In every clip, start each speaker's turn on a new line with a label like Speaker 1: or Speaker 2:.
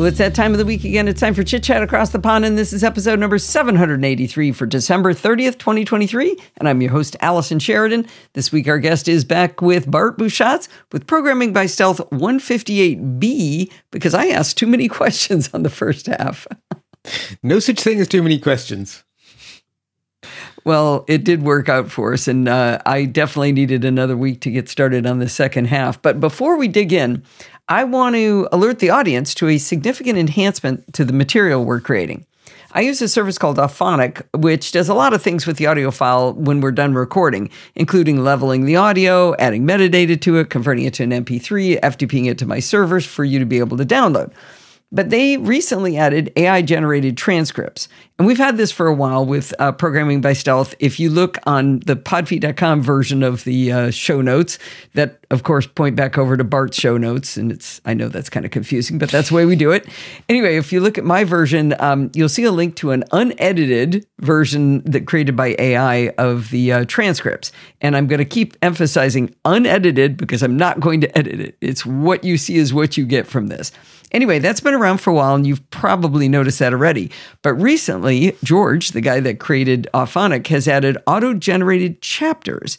Speaker 1: Well, it's that time of the week again. It's time for Chit Chat Across the Pond, and this is episode number 783 for December 30th, 2023. And I'm your host, Allison Sheridan. This week, our guest is back with Bart Busschots with Programming by Stealth 158B because I asked too many questions on the first half.
Speaker 2: no such thing as too many questions.
Speaker 1: Well, it did work out for us, and uh, I definitely needed another week to get started on the second half. But before we dig in, I want to alert the audience to a significant enhancement to the material we're creating. I use a service called Auphonic, which does a lot of things with the audio file when we're done recording, including leveling the audio, adding metadata to it, converting it to an MP3, FTPing it to my servers for you to be able to download. But they recently added AI generated transcripts. And we've had this for a while with uh, Programming by Stealth. If you look on the podfeet.com version of the uh, show notes, that of course point back over to Bart's show notes. And it's, I know that's kind of confusing, but that's the way we do it. Anyway, if you look at my version, um, you'll see a link to an unedited version that created by AI of the uh, transcripts. And I'm going to keep emphasizing unedited because I'm not going to edit it. It's what you see is what you get from this. Anyway, that's been around for a while, and you've probably noticed that already. But recently, George, the guy that created Auphonic, has added auto-generated chapters,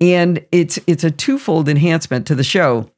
Speaker 1: and it's it's a twofold enhancement to the show.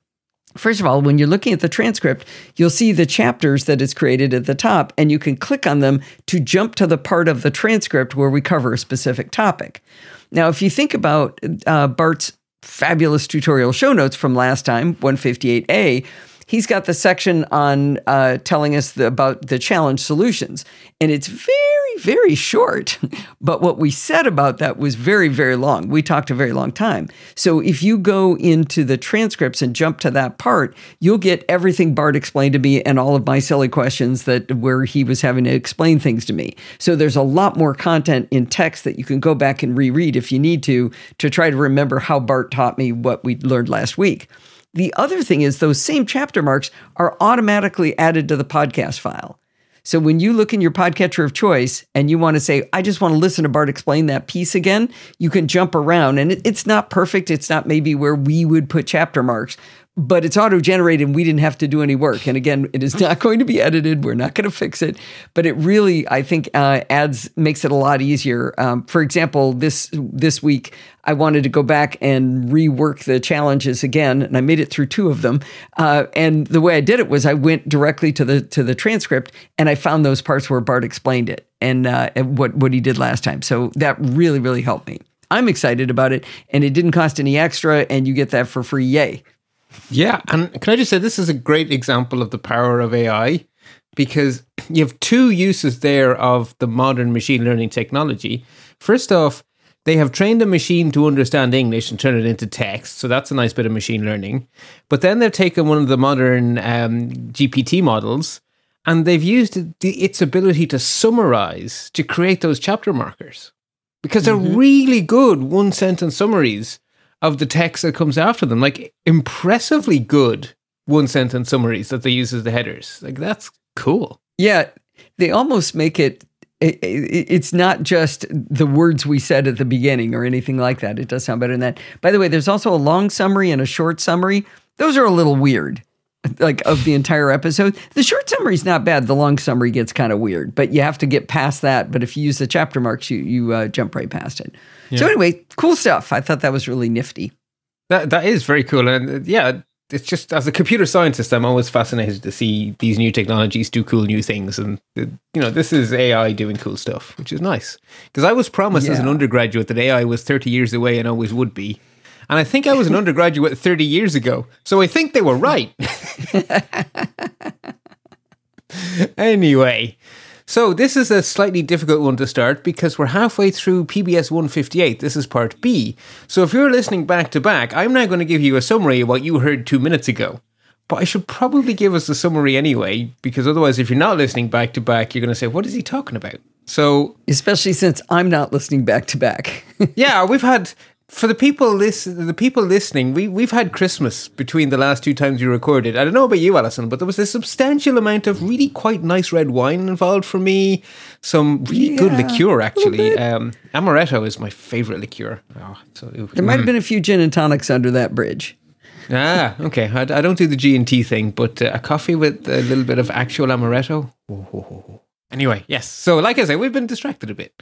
Speaker 1: First of all, when you're looking at the transcript, you'll see the chapters that it's created at the top, and you can click on them to jump to the part of the transcript where we cover a specific topic. Now, if you think about uh, Bart's fabulous tutorial show notes from last time, 158A, he's got the section on uh, telling us the, about the challenge solutions. And it's very, very short. but what we said about that was very, very long. We talked a very long time. So if you go into the transcripts and jump to that part, you'll get everything Bart explained to me and all of my silly questions that where he was having to explain things to me. So there's a lot more content in text that you can go back and reread if you need to, to try to remember how Bart taught me what we learned last week. The other thing is those same chapter marks are automatically added to the podcast file. So when you look in your podcatcher of choice and you want to say, I just want to listen to Bart explain that piece again, you can jump around. And it's not perfect. It's not maybe where we would put chapter marks, but it's auto generated and we didn't have to do any work. And again, it is not going to be edited. We're not going to fix it, but it really, I think, uh, adds makes it a lot easier. Um, for example, this this week I wanted to go back and rework the challenges again, and I made it through two of them. Uh, and the way I did it was I went directly to the to the transcript and I found those parts where Bart explained it and, uh, and what what he did last time. So that really really helped me. I'm excited about it, and it didn't cost any extra, and you get that for free. Yay!
Speaker 2: Yeah, and can I just say this is a great example of the power of AI because you have two uses there of the modern machine learning technology. First off, they have trained a machine to understand English and turn it into text, so that's a nice bit of machine learning. But then they've taken one of the modern um, GPT models and they've used its ability to summarize to create those chapter markers because they're mm-hmm. really good one sentence summaries of the text that comes after them. Like impressively good one sentence summaries that they use as the headers. Like that's cool.
Speaker 1: Yeah, they almost make it, it, it. It's not just the words we said at the beginning or anything like that. It does sound better than that. By the way, there's also a long summary and a short summary. Those are a little weird like of the entire episode. The short summary is not bad. The long summary gets kind of weird, but you have to get past that. But if you use the chapter marks, you you uh, jump right past it. Yeah. So anyway, cool stuff. I thought that was really nifty.
Speaker 2: That that is very cool, and uh, yeah, it's just as a computer scientist, I'm always fascinated to see these new technologies do cool new things, and uh, you know, this is AI doing cool stuff, which is nice. Because I was promised yeah. as an undergraduate that AI was 30 years away and always would be. And I think I was an undergraduate 30 years ago. So I think they were right. anyway, so this is a slightly difficult one to start because we're halfway through PBS 158. This is part B. So if you're listening back to back, I'm now going to give you a summary of what you heard two minutes ago. But I should probably give us a summary anyway, because otherwise, if you're not listening back to back, you're going to say, What is he talking about? So,
Speaker 1: especially since I'm not listening back to back.
Speaker 2: yeah, we've had for the people listen, the people listening, we we've had Christmas between the last two times we recorded. I don't know about you, Allison, but there was a substantial amount of really quite nice red wine involved for me. Some really yeah, good liqueur, actually. Um, amaretto is my favorite liqueur. Oh,
Speaker 1: so, there might have been a few gin and tonics under that bridge.
Speaker 2: ah, okay. I, I don't do the G and T thing, but uh, a coffee with a little bit of actual amaretto. Anyway, yes. So, like I say, we've been distracted a bit.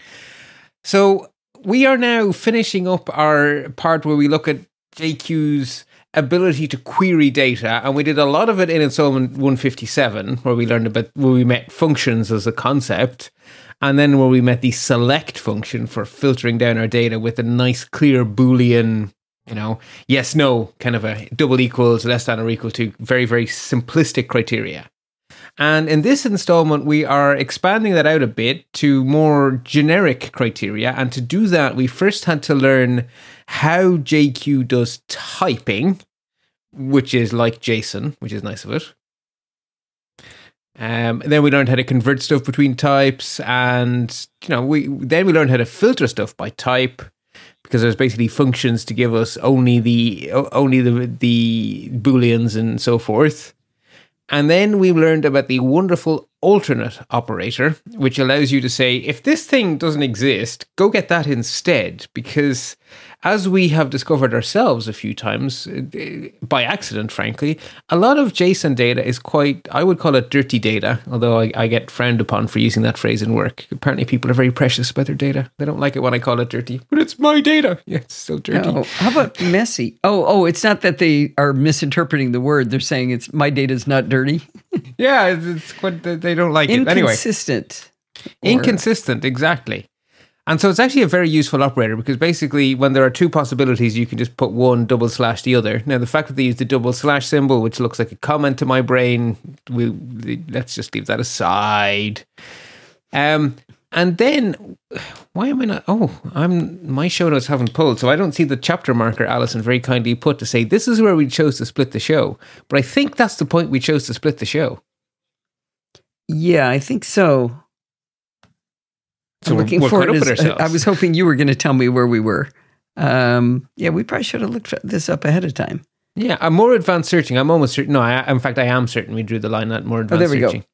Speaker 2: So we are now finishing up our part where we look at JQ's ability to query data, and we did a lot of it in installment 157, where we learned about where we met functions as a concept, and then where we met the select function for filtering down our data with a nice, clear Boolean, you know, yes, no, kind of a double equals, less than or equal to, very, very simplistic criteria. And in this installment, we are expanding that out a bit to more generic criteria. And to do that, we first had to learn how JQ does typing, which is like JSON, which is nice of it. Um, then we learned how to convert stuff between types, and you know, we then we learned how to filter stuff by type because there's basically functions to give us only the only the the booleans and so forth. And then we learned about the wonderful alternate operator, which allows you to say, if this thing doesn't exist, go get that instead, because as we have discovered ourselves a few times, uh, by accident, frankly, a lot of JSON data is quite, I would call it dirty data, although I, I, get frowned upon for using that phrase in work. Apparently, people are very precious about their data. They don't like it when I call it dirty, but it's my data. Yeah, it's still dirty.
Speaker 1: Oh, how about messy? Oh, oh, it's not that they are misinterpreting the word. They're saying it's my data is not dirty.
Speaker 2: yeah, it's quite, they don't like
Speaker 1: it.
Speaker 2: Anyway.
Speaker 1: Inconsistent.
Speaker 2: Inconsistent, exactly. And so it's actually a very useful operator because basically, when there are two possibilities, you can just put one double slash the other. Now, the fact that they use the double slash symbol, which looks like a comment to my brain, we let's just leave that aside. Um, and then, why am I not? Oh, I'm my show notes haven't pulled, so I don't see the chapter marker Allison very kindly put to say this is where we chose to split the show. But I think that's the point we chose to split the show.
Speaker 1: Yeah, I think so. So I'm looking forward. As, I was hoping you were going to tell me where we were. Um, yeah, we probably should have looked this up ahead of time.
Speaker 2: Yeah, I'm more advanced searching. I'm almost certain. No, I, in fact, I am certain we drew the line at more advanced oh, there we searching. Go.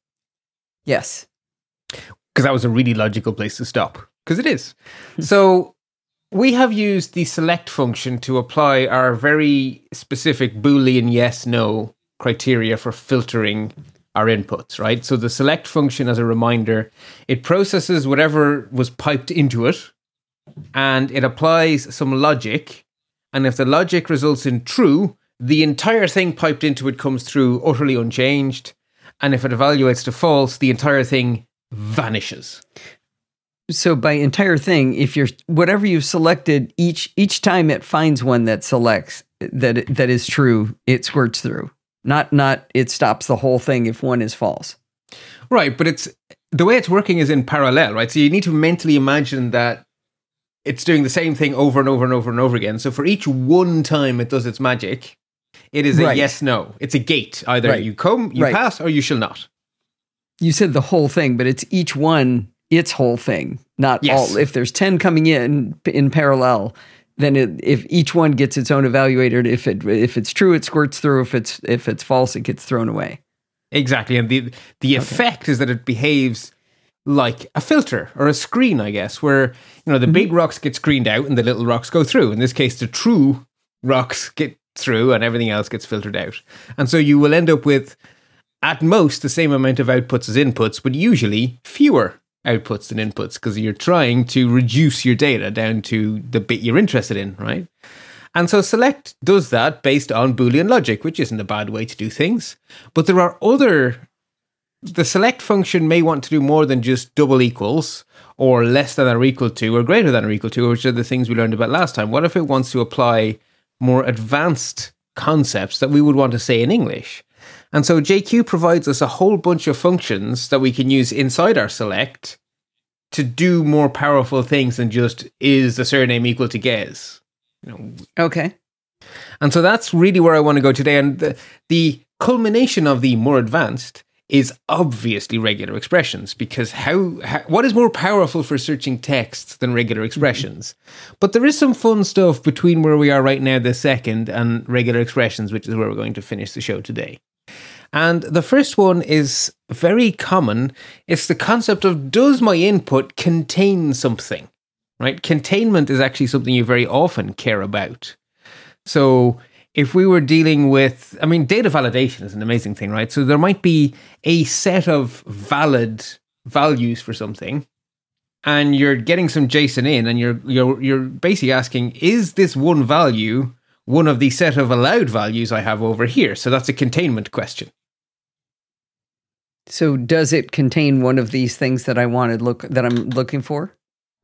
Speaker 1: Yes,
Speaker 2: because that was a really logical place to stop. Because it is. so we have used the select function to apply our very specific Boolean yes no criteria for filtering our inputs, right? So the select function, as a reminder, it processes whatever was piped into it and it applies some logic. And if the logic results in true, the entire thing piped into it comes through utterly unchanged. And if it evaluates to false, the entire thing vanishes.
Speaker 1: So by entire thing, if you're whatever you've selected, each each time it finds one that selects that that is true, it squirts through. Not not it stops the whole thing if one is false.
Speaker 2: Right, but it's the way it's working is in parallel, right? So you need to mentally imagine that it's doing the same thing over and over and over and over again. So for each one time it does its magic, it is a right. yes no. It's a gate. Either right. you come, you right. pass, or you shall not.
Speaker 1: You said the whole thing, but it's each one its whole thing, not yes. all. If there's 10 coming in in parallel, then it, if each one gets its own evaluator, if it if it's true, it squirts through. If it's if it's false, it gets thrown away.
Speaker 2: Exactly, and the the okay. effect is that it behaves like a filter or a screen, I guess, where you know the mm-hmm. big rocks get screened out and the little rocks go through. In this case, the true rocks get through and everything else gets filtered out, and so you will end up with at most the same amount of outputs as inputs, but usually fewer outputs and inputs because you're trying to reduce your data down to the bit you're interested in, right? And so select does that based on Boolean logic, which isn't a bad way to do things. But there are other the select function may want to do more than just double equals or less than or equal to or greater than or equal to, which are the things we learned about last time. What if it wants to apply more advanced concepts that we would want to say in English? And so JQ provides us a whole bunch of functions that we can use inside our select to do more powerful things than just is the surname equal to Gez.
Speaker 1: You know. Okay.
Speaker 2: And so that's really where I want to go today. And the, the culmination of the more advanced is obviously regular expressions because how, how, what is more powerful for searching text than regular mm-hmm. expressions but there is some fun stuff between where we are right now the second and regular expressions which is where we're going to finish the show today and the first one is very common. It's the concept of does my input contain something? Right? Containment is actually something you very often care about. So if we were dealing with, I mean, data validation is an amazing thing, right? So there might be a set of valid values for something, and you're getting some JSON in, and you're you're you're basically asking, is this one value one of the set of allowed values I have over here? So that's a containment question.
Speaker 1: So does it contain one of these things that I wanted look that I'm looking for?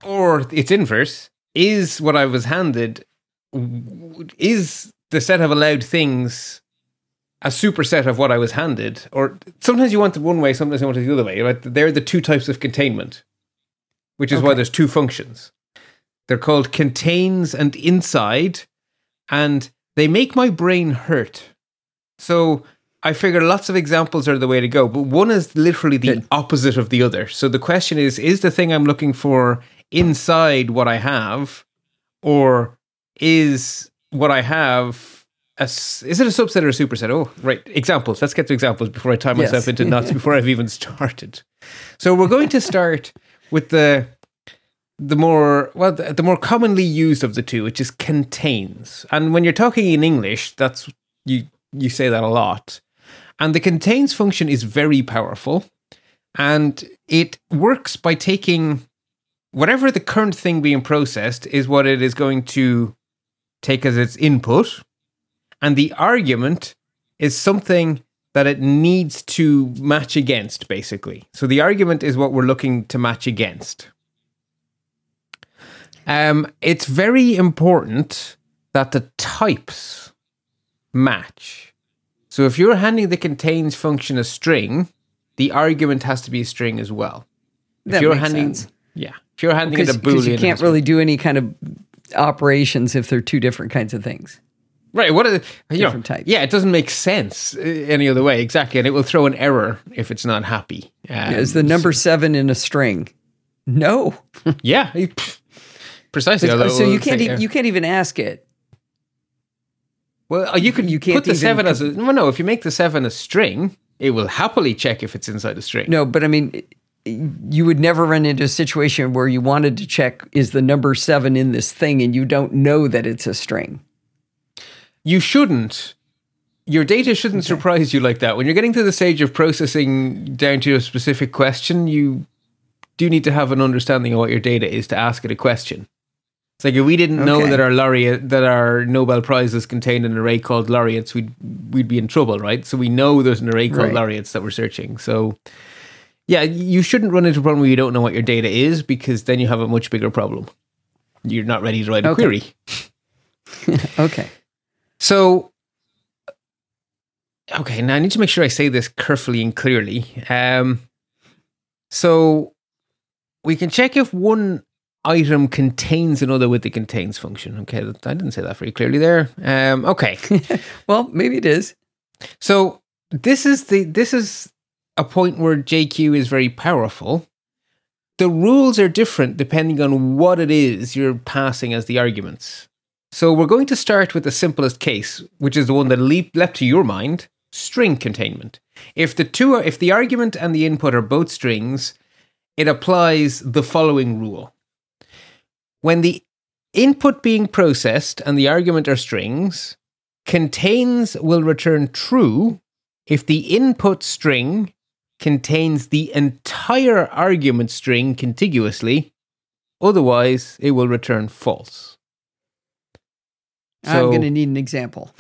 Speaker 2: Or its inverse is what I was handed is the set of allowed things a superset of what I was handed, or sometimes you want it one way, sometimes you want it the other way. Right? They're the two types of containment, which is okay. why there's two functions. They're called contains and inside, and they make my brain hurt. So I figure lots of examples are the way to go, but one is literally the Good. opposite of the other. So the question is: Is the thing I'm looking for inside what I have, or is what I have a, is it a subset or a superset? Oh, right. Examples. Let's get to examples before I tie myself yes. into knots before I've even started. So we're going to start with the the more well the, more commonly used of the two, which is contains. And when you're talking in English, that's you you say that a lot. And the contains function is very powerful, and it works by taking whatever the current thing being processed is what it is going to take as its input, and the argument is something that it needs to match against, basically. So the argument is what we're looking to match against. Um, it's very important that the types match. So if you're handing the contains function a string, the argument has to be a string as well.
Speaker 1: If that
Speaker 2: you're
Speaker 1: makes handing, sense.
Speaker 2: yeah, if you're handing it a boolean,
Speaker 1: you can't really do any kind of operations if they're two different kinds of things.
Speaker 2: Right. What are the different know, types? Yeah, it doesn't make sense uh, any other way. Exactly, and it will throw an error if it's not happy.
Speaker 1: Um, yeah, is the number seven in a string? No.
Speaker 2: yeah, precisely.
Speaker 1: But, so you can't e- you can't even ask it.
Speaker 2: Well, uh, you can you can't put the seven as a well, no. If you make the seven a string, it will happily check if it's inside a string.
Speaker 1: No, but I mean, you would never run into a situation where you wanted to check is the number seven in this thing and you don't know that it's a string.
Speaker 2: You shouldn't. Your data shouldn't okay. surprise you like that. When you're getting to the stage of processing down to a specific question, you do need to have an understanding of what your data is to ask it a question. It's like if we didn't okay. know that our laureate that our Nobel prizes contained an array called laureates, we'd we'd be in trouble, right? So we know there's an array called right. laureates that we're searching. So yeah, you shouldn't run into a problem where you don't know what your data is because then you have a much bigger problem. You're not ready to write a okay. query.
Speaker 1: okay.
Speaker 2: So, okay, now I need to make sure I say this carefully and clearly. Um, so, we can check if one item contains another with the contains function. Okay, I didn't say that very clearly there. Um, okay.
Speaker 1: well, maybe it is.
Speaker 2: So this is the this is a point where JQ is very powerful. The rules are different depending on what it is you're passing as the arguments. So we're going to start with the simplest case, which is the one that leap, leapt to your mind: string containment. If the two are, if the argument and the input are both strings, it applies the following rule. When the input being processed and the argument are strings, contains will return true if the input string contains the entire argument string contiguously, otherwise, it will return false.
Speaker 1: So, I'm going to need an example.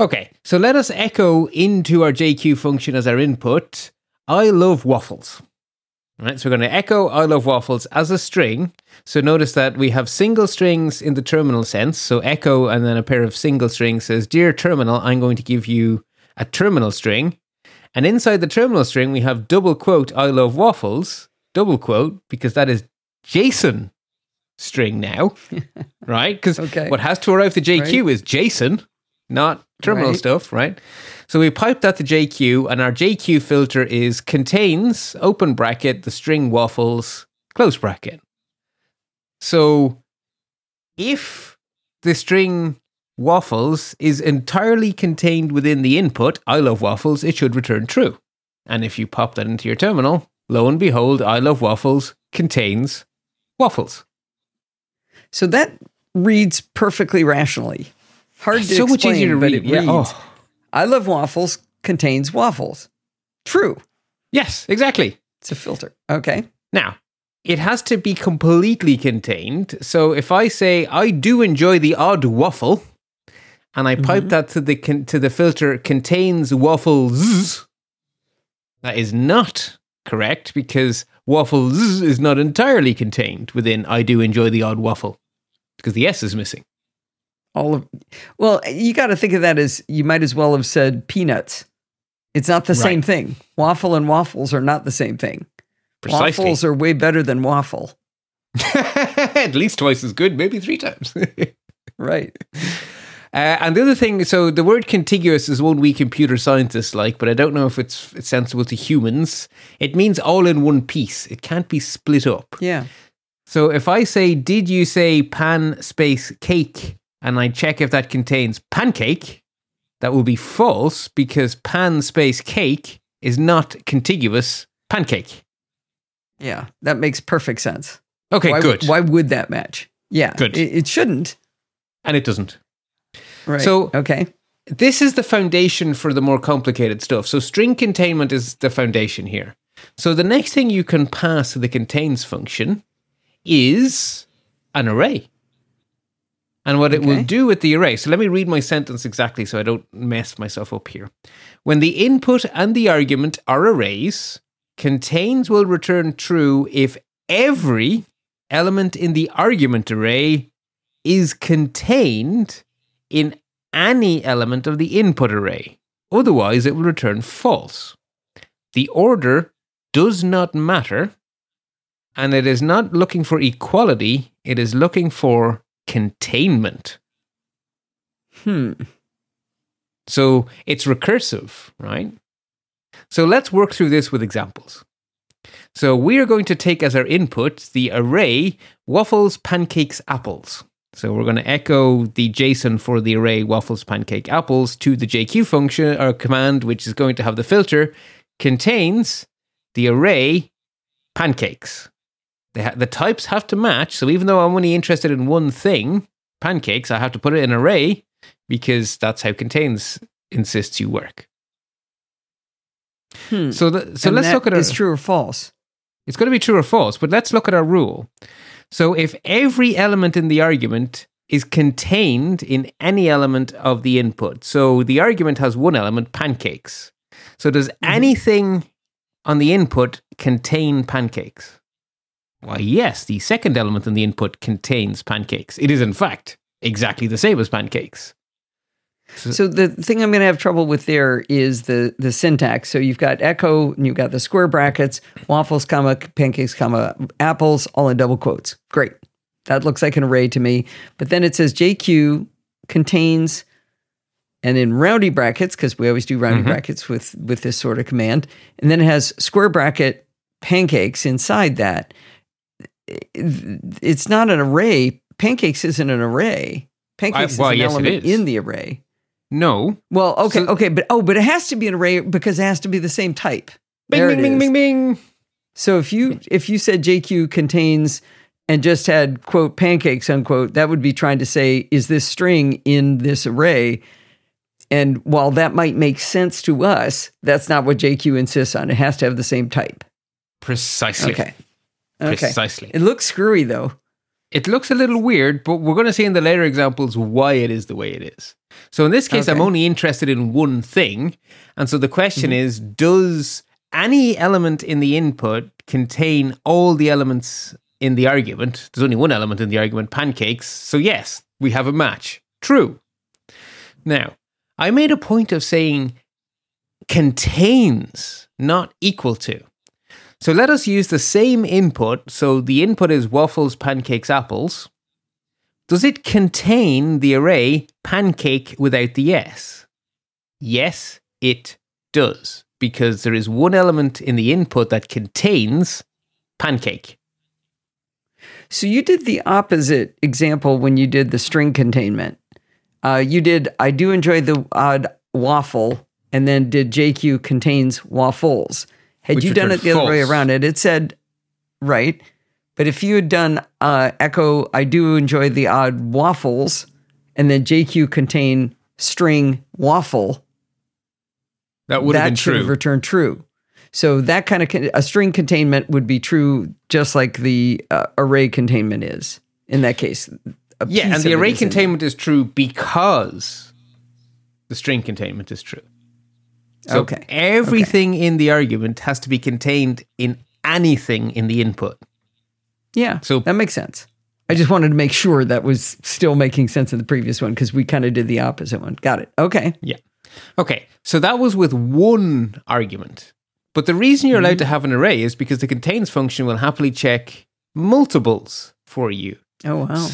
Speaker 2: Okay, so let us echo into our JQ function as our input I love waffles. All right, so we're going to echo I love waffles as a string. So notice that we have single strings in the terminal sense. So echo and then a pair of single strings says, Dear terminal, I'm going to give you a terminal string. And inside the terminal string, we have double quote, I love waffles, double quote, because that is JSON string now, right? Because okay. what has to arrive to JQ right. is JSON, not terminal right. stuff, right? So we pipe that to JQ, and our JQ filter is contains, open bracket, the string waffles, close bracket. So if the string waffles is entirely contained within the input, I love waffles, it should return true. And if you pop that into your terminal, lo and behold, I love waffles contains waffles.
Speaker 1: So that reads perfectly rationally. Hard to
Speaker 2: so much easier to read.
Speaker 1: it
Speaker 2: Yeah. Oh.
Speaker 1: I love waffles contains waffles. True.
Speaker 2: Yes, exactly.
Speaker 1: It's a filter. Okay.
Speaker 2: Now, it has to be completely contained. So if I say I do enjoy the odd waffle, and I pipe mm-hmm. that to the con- to the filter contains waffles, that is not correct because waffles is not entirely contained within I do enjoy the odd waffle because the S is missing.
Speaker 1: All of well, you got to think of that as you might as well have said peanuts. It's not the same thing. Waffle and waffles are not the same thing.
Speaker 2: Precisely.
Speaker 1: Waffles are way better than waffle.
Speaker 2: At least twice as good, maybe three times.
Speaker 1: Right.
Speaker 2: Uh, and the other thing, so the word contiguous is one we computer scientists like, but I don't know if it's, it's sensible to humans. It means all in one piece. It can't be split up.
Speaker 1: Yeah.
Speaker 2: So if I say, "Did you say pan space cake?" And I check if that contains pancake, that will be false because pan space cake is not contiguous pancake.
Speaker 1: Yeah. That makes perfect sense.
Speaker 2: Okay,
Speaker 1: why,
Speaker 2: good.
Speaker 1: Why would that match? Yeah.
Speaker 2: Good.
Speaker 1: It, it shouldn't.
Speaker 2: And it doesn't.
Speaker 1: Right.
Speaker 2: So-
Speaker 1: okay.
Speaker 2: this is the foundation for the more complicated stuff. So string containment is the foundation here. So the next thing you can pass to the contains function is an array. And what it will do with the array. So let me read my sentence exactly so I don't mess myself up here. When the input and the argument are arrays, contains will return true if every element in the argument array is contained in any element of the input array. Otherwise, it will return false. The order does not matter, and it is not looking for equality, it is looking for containment.
Speaker 1: Hmm.
Speaker 2: So it's recursive, right? So let's work through this with examples. So we are going to take as our input the array waffles, pancakes, apples. So we're going to echo the JSON for the array waffles, pancake, apples to the JQ function or command, which is going to have the filter contains the array pancakes. They ha- the types have to match. So even though I'm only interested in one thing, pancakes, I have to put it in array because that's how contains insists you work.
Speaker 1: Hmm.
Speaker 2: So, the, so
Speaker 1: And
Speaker 2: let's look at our,
Speaker 1: is true or false.
Speaker 2: it's going to be true or false, but let's look at our rule. So if every element in the argument is contained in any element of the input, so the argument has one element, pancakes. So does anything on the input contain pancakes? Why, yes, the second element in the input contains pancakes. It is, in fact, exactly the same as pancakes.
Speaker 1: So the thing I'm going to have trouble with there is the the syntax. So you've got echo and you've got the square brackets, waffles, comma, pancakes, comma, apples, all in double quotes. Great. That looks like an array to me. But then it says JQ contains and in roundy brackets because we always do roundy mm-hmm. brackets with with this sort of command. And then it has square bracket pancakes inside that. It's not an array. Pancakes isn't an array. Pancakes
Speaker 2: well,
Speaker 1: is an
Speaker 2: yes,
Speaker 1: element
Speaker 2: is.
Speaker 1: in the array.
Speaker 2: No.
Speaker 1: Well, okay,
Speaker 2: So-
Speaker 1: okay, but oh, but it has to be an array because it has to be the same type.
Speaker 2: Bing,
Speaker 1: There
Speaker 2: bing,
Speaker 1: it
Speaker 2: bing,
Speaker 1: is.
Speaker 2: bing, bing.
Speaker 1: So if you if you said JQ contains and just had quote pancakes unquote, that would be trying to say is this string in this array? And while that might make sense to us, that's not what JQ insists on. It has to have the same type.
Speaker 2: Precisely.
Speaker 1: Okay. Okay.
Speaker 2: Precisely.
Speaker 1: It looks screwy though.
Speaker 2: It looks a little weird, but we're going to see in the later examples why it is the way it is. So in this case, I'm only interested in one thing. And so the question
Speaker 1: Mm-hmm.
Speaker 2: is Does any element in the input contain all the elements in the argument? There's only one element in the argument, pancakes. So yes, we have a match. True. Now, I made a point of saying contains, not equal to. So let us use the same input. So the input is waffles, pancakes, apples. Does it contain the array pancake without the S? Yes, it does, because there is one element in the input that contains pancake.
Speaker 1: So you did the opposite example when you did the string containment. Uh, you did I do enjoy the odd waffle, and then did JQ contains waffles. Had
Speaker 2: Which
Speaker 1: you done it the other way around, it it said right. But if you had done uh, echo, I do enjoy the odd waffles, and then JQ contain string waffle,
Speaker 2: That would have
Speaker 1: that
Speaker 2: been
Speaker 1: should
Speaker 2: true.
Speaker 1: have returned true. So that kind of con- a string containment would be true, just like the uh, array containment is in that case.
Speaker 2: Yeah, and the array containment is true because the string containment is true. So
Speaker 1: Okay.
Speaker 2: everything in the argument has to be contained in anything in the input.
Speaker 1: Yeah,
Speaker 2: So-
Speaker 1: that makes sense. I just wanted to make sure that was still making sense in the previous one because we kind of did the opposite one. Got it. Okay.
Speaker 2: Yeah. Okay. So that was with one argument. But the reason you're allowed mm-hmm. to have an array is because the contains function will happily check multiples for you.
Speaker 1: Oh wow.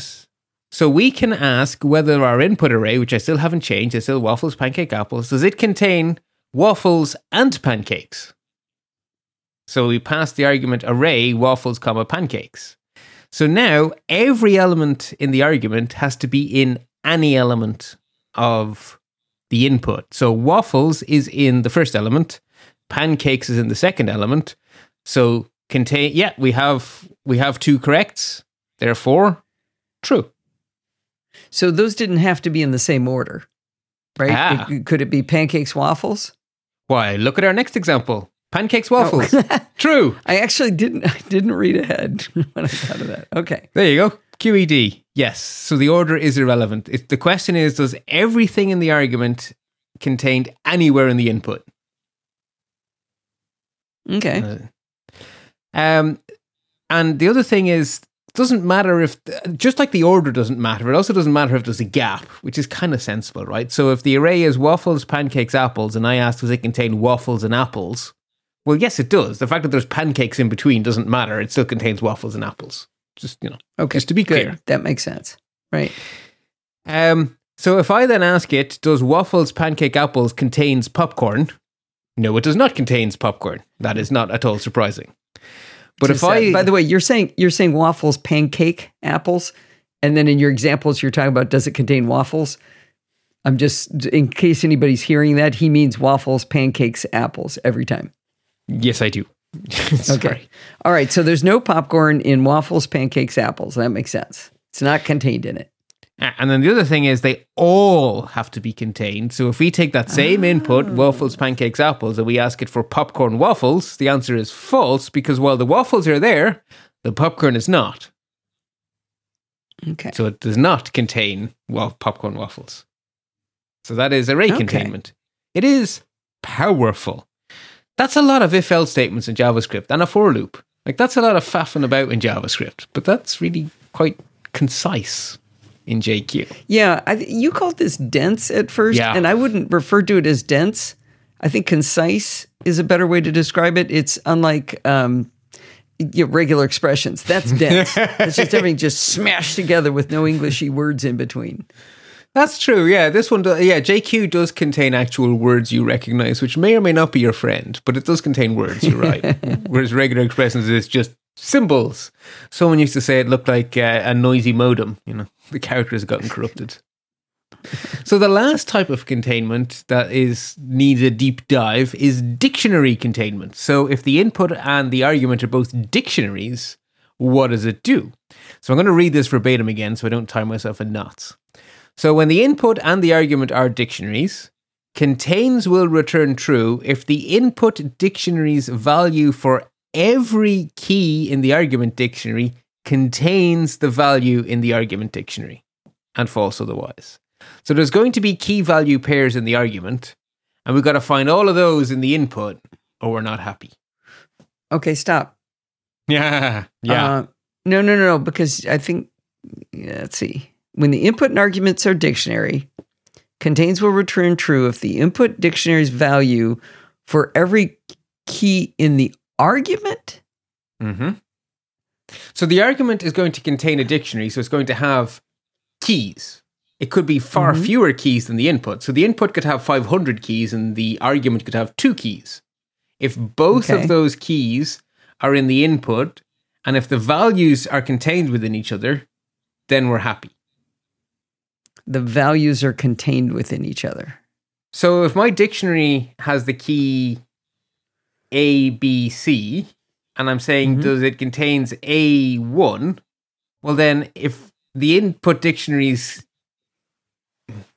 Speaker 2: So we can ask whether our input array, which I still haven't changed, is still waffles, pancake, apples, does it contain waffles and pancakes? So we pass the argument array waffles, comma pancakes. So now every element in the argument has to be in any element of the input. So waffles is in the first element, pancakes is in the second element. So contain yeah, we have we have two corrects. Therefore, true.
Speaker 1: So those didn't have to be in the same order, right?
Speaker 2: Ah.
Speaker 1: It- could it be pancakes, waffles?
Speaker 2: Why? Look at our next example. Pancakes, waffles. True.
Speaker 1: I actually didn't. I didn't read ahead when I thought of that. Okay.
Speaker 2: There you go. QED. Yes. So the order is irrelevant. If the question is, does everything in the argument contained anywhere in the input?
Speaker 1: Okay.
Speaker 2: Uh, Um, and the other thing is, it doesn't matter if, just like the order doesn't matter, it also doesn't matter if there's a gap, which is kind of sensible, right? So if the array is waffles, pancakes, apples, and I ask, does it contain waffles and apples? Well, yes, it does. The fact that there's pancakes in between doesn't matter. It still contains waffles and apples. Just, you know,
Speaker 1: Okay.
Speaker 2: just to be
Speaker 1: Good.
Speaker 2: clear.
Speaker 1: That makes sense. Right.
Speaker 2: Um, so if I then ask it, does waffles, pancake, apples contains popcorn? No, it does not contains popcorn. That is not at all surprising. But if I,
Speaker 1: by the way, you're saying you're saying waffles, pancake, apples, and then in your examples you're talking about does it contain waffles? I'm just in case anybody's hearing that he means waffles, pancakes, apples every time.
Speaker 2: yes, I do.
Speaker 1: Okay. All right. So there's no popcorn in waffles, pancakes, apples. That makes sense. It's not contained in it.
Speaker 2: Ah, And then the other thing is they all have to be contained. So if we take that same input, waffles, pancakes, apples, and we ask it for popcorn waffles, the answer is false because while the waffles are there, the popcorn is not.
Speaker 1: Okay.
Speaker 2: So it does not contain well popcorn waffles. So that is array
Speaker 1: Okay.
Speaker 2: containment. It is powerful. That's a lot of if else statements in JavaScript and a for loop. Like that's a lot of faffing about in JavaScript, but that's really quite concise in JQ.
Speaker 1: Yeah, I, you called this dense at first,
Speaker 2: Yeah.
Speaker 1: and I wouldn't refer to it as dense. I think concise is a better way to describe it. It's unlike um, y- regular expressions. That's dense. it's just everything just smashed together with no Englishy words in between.
Speaker 2: That's true. Yeah, this one, do, yeah, JQ does contain actual words you recognize, which may or may not be your friend, but it does contain words. You're right. Whereas regular expressions is just symbols. Someone used to say it looked like uh, a noisy modem. You know, the characters have gotten corrupted. So the last type of containment that is needs a deep dive is dictionary containment. So if the input and the argument are both dictionaries, what does it do? So I'm going to read this verbatim again so I don't tie myself in knots. So when the input and the argument are dictionaries, contains will return true if the input dictionary's value for every key in the argument dictionary contains the value in the argument dictionary, and false otherwise. So there's going to be key value pairs in the argument, and we've got to find all of those in the input, or we're not happy.
Speaker 1: Okay, stop.
Speaker 2: Yeah, yeah.
Speaker 1: Uh, no, no, no, no, because I think, yeah, let's see. When the input and arguments are dictionary, contains will return true if the input dictionary's value for every key in the argument.
Speaker 2: hmm So the argument is going to contain a dictionary, so it's going to have keys. It could be far
Speaker 1: Mhm.
Speaker 2: fewer keys than the input. So the input could have 500 keys and the argument could have two keys. If both
Speaker 1: Okay.
Speaker 2: of those keys are in the input and if the values are contained within each other, then we're happy.
Speaker 1: The values are contained within each other.
Speaker 2: So if my dictionary has the key A, B, C, and I'm saying
Speaker 1: Mhm.
Speaker 2: does it contains A1, well then if the input dictionary's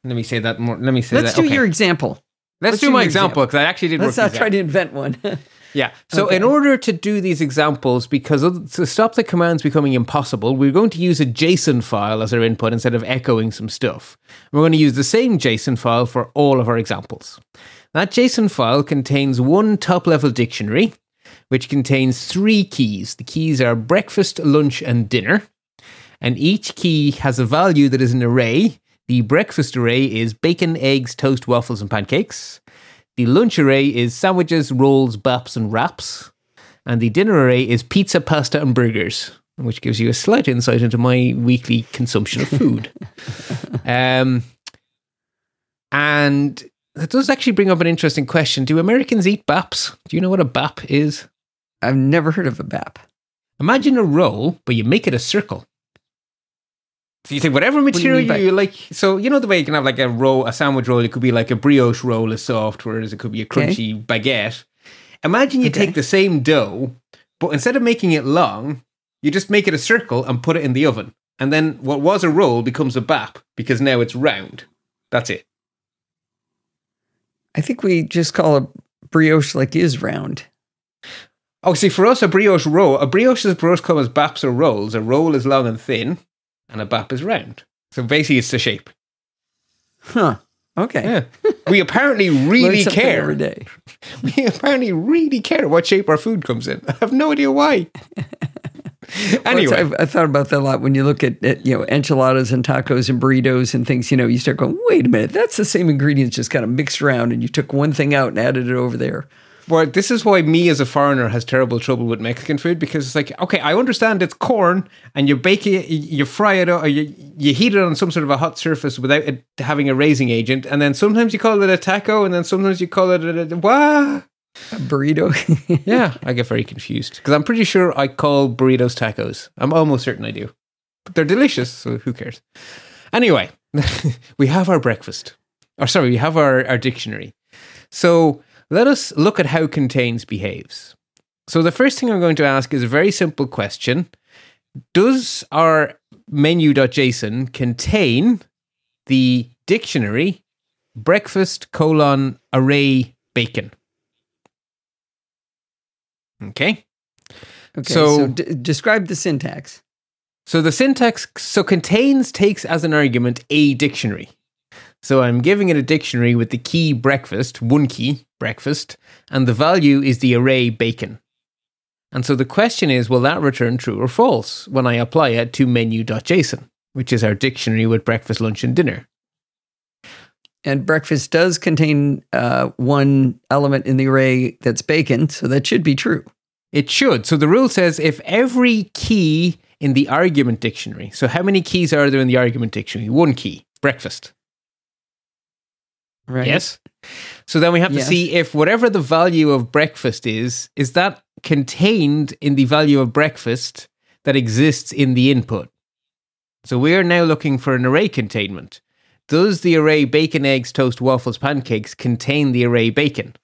Speaker 2: Let me say that more. Let me say that.
Speaker 1: Let's
Speaker 2: that.
Speaker 1: do
Speaker 2: okay.
Speaker 1: your example.
Speaker 2: Let's,
Speaker 1: let's
Speaker 2: do
Speaker 1: do
Speaker 2: my example because I actually did
Speaker 1: Let's not try
Speaker 2: out.
Speaker 1: to invent one.
Speaker 2: Yeah. So
Speaker 1: Okay.
Speaker 2: in order to do these examples, because to stop the commands becoming impossible, we're going to use a JSON file as our input instead of echoing some stuff. We're going to use the same JSON file for all of our examples. That JSON file contains one top level dictionary, which contains three keys. The keys are breakfast, lunch, and dinner. And each key has a value that is an array. The breakfast array is bacon, eggs, toast, waffles, and pancakes. The lunch array is sandwiches, rolls, baps, and wraps. And the dinner array is pizza, pasta, and burgers, which gives you a slight insight into my weekly consumption of food. um, and that does actually bring up an interesting question. Do Americans eat baps? Do you know what a bap is?
Speaker 1: I've never heard of a BAP.
Speaker 2: Imagine a roll, but you make it a circle. So you take whatever
Speaker 1: you
Speaker 2: material
Speaker 1: mean by-
Speaker 2: you like. So you know the way you can have like a roll, a sandwich roll. It could be like a brioche roll is soft, whereas it could be a
Speaker 1: Okay.
Speaker 2: crunchy baguette. Imagine you
Speaker 1: Okay.
Speaker 2: take the same dough, but instead of making it long, you just make it a circle and put it in the oven. And then what was a roll becomes a bap because now it's round. That's it.
Speaker 1: I think we just call a brioche like is round.
Speaker 2: Oh, see, for us, a brioche roll, a brioche is brioche come as baps or rolls. A roll is long and thin, and a bap is round. So basically, it's the shape.
Speaker 1: Huh. Okay.
Speaker 2: Yeah. We apparently really care.
Speaker 1: every day.
Speaker 2: We apparently really care what shape our food comes in. I have no idea why. Anyway,
Speaker 1: it's- I've, I thought about that a lot when you look at, at you know enchiladas and tacos and burritos and things. You know, you start going, wait a minute, that's the same ingredients just kind of mixed around, and you took one thing out and added it over there.
Speaker 2: Well, this is why me as a foreigner has terrible trouble with Mexican food because it's like, okay, I understand it's corn and you bake it, you fry it, or you, you heat it on some sort of a hot surface without it having a raising agent, and then sometimes you call it a taco, and then sometimes you call it a, a what?
Speaker 1: A burrito.
Speaker 2: Yeah, I get very confused because I'm pretty sure I call burritos tacos. I'm almost certain I do. But they're delicious, so who cares? Anyway, we have our breakfast. Or sorry, we have our, our dictionary. So let us look at how contains behaves. So the first thing I'm going to ask is a very simple question. Does our menu.json contain the dictionary breakfast colon array bacon? Okay.
Speaker 1: Okay,
Speaker 2: So-
Speaker 1: so, d- describe the syntax.
Speaker 2: So the syntax so contains takes as an argument a dictionary. So I'm giving it a dictionary with the key breakfast, one key, breakfast, and the value is the array bacon. And so the question is will that return true or false when I apply it to menu.json, which is our dictionary with breakfast, lunch, and dinner?
Speaker 1: And breakfast does contain uh, one element in the array that's bacon, so that should be true.
Speaker 2: It should. So the rule says if every key in the argument dictionary, so how many keys are there in the argument dictionary? One key, breakfast.
Speaker 1: Right.
Speaker 2: Yes. So then we have to
Speaker 1: Yes.
Speaker 2: see if whatever the value of breakfast is, is that contained in the value of breakfast that exists in the input. So we are now looking for an array containment. Does the array bacon, eggs, toast, waffles, pancakes contain the array bacon?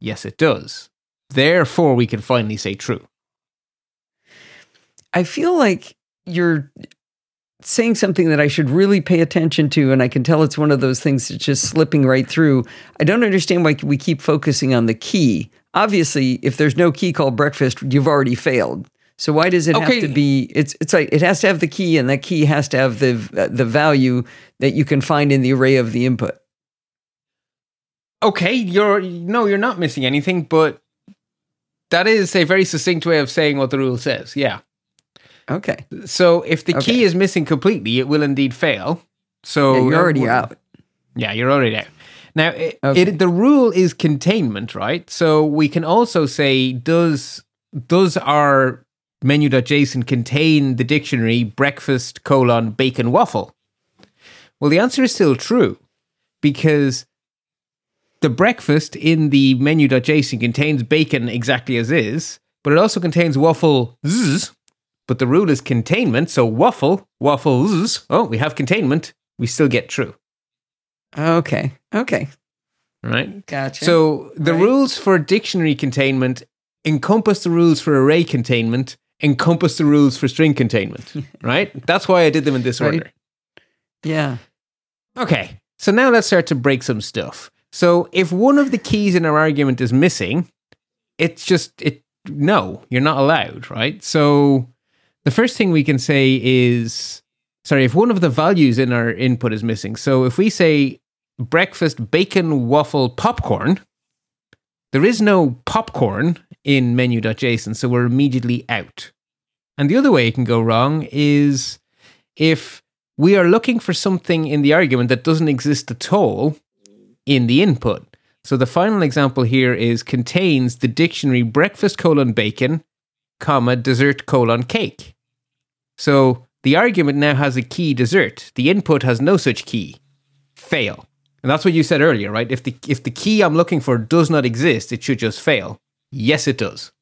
Speaker 2: Yes, it does. Therefore, we can finally say true.
Speaker 1: I feel like you're saying something that I should really pay attention to, and I can tell it's one of those things that's just slipping right through. I don't understand why we keep focusing on the key. Obviously, if there's no key called breakfast, you've already failed. So why does it
Speaker 2: Okay.
Speaker 1: have to be? It's it's like it has to have the key, and that key has to have the the value that you can find in the array of the input.
Speaker 2: Okay, you're no, you're not missing anything, but that is a very succinct way of saying what the rule says. Yeah.
Speaker 1: Okay,
Speaker 2: So if the
Speaker 1: Okay.
Speaker 2: key is missing completely, it will indeed fail. So
Speaker 1: Yeah, you're already
Speaker 2: uh,
Speaker 1: out.
Speaker 2: Yeah, you're already out. Now, it,
Speaker 1: Okay.
Speaker 2: it, the rule is containment, right? So we can also say, does does our menu.json contain the dictionary breakfast colon bacon waffle? Well, the answer is still true because the breakfast in the menu.json contains bacon exactly as is, but it also contains waffle zzz, but the rule is containment. So waffle, waffles. Oh, we have containment. We still get true,
Speaker 1: Okay, okay,
Speaker 2: right?
Speaker 1: gotcha.
Speaker 2: So the
Speaker 1: Right.
Speaker 2: rules for dictionary containment encompass the rules for array containment, encompass the rules for string containment, right? That's why I did them in this
Speaker 1: Right.
Speaker 2: order.
Speaker 1: yeah,
Speaker 2: Okay, so now let's start to break some stuff. So if one of the keys in our argument is missing, it's just it no, you're not allowed, right? So the first thing we can say is sorry, if one of the values in our input is missing. So if we say breakfast bacon waffle popcorn, there is no popcorn in menu.json, so we're immediately out. And the other way it can go wrong is if we are looking for something in the argument that doesn't exist at all in the input. So the final example here is contains the dictionary breakfast colon bacon, comma, dessert colon cake. So the argument now has a key dessert. The input has no such key. Fail. And that's what you said earlier, right? If the if the key I'm looking for does not exist, it should just fail. Yes, it does.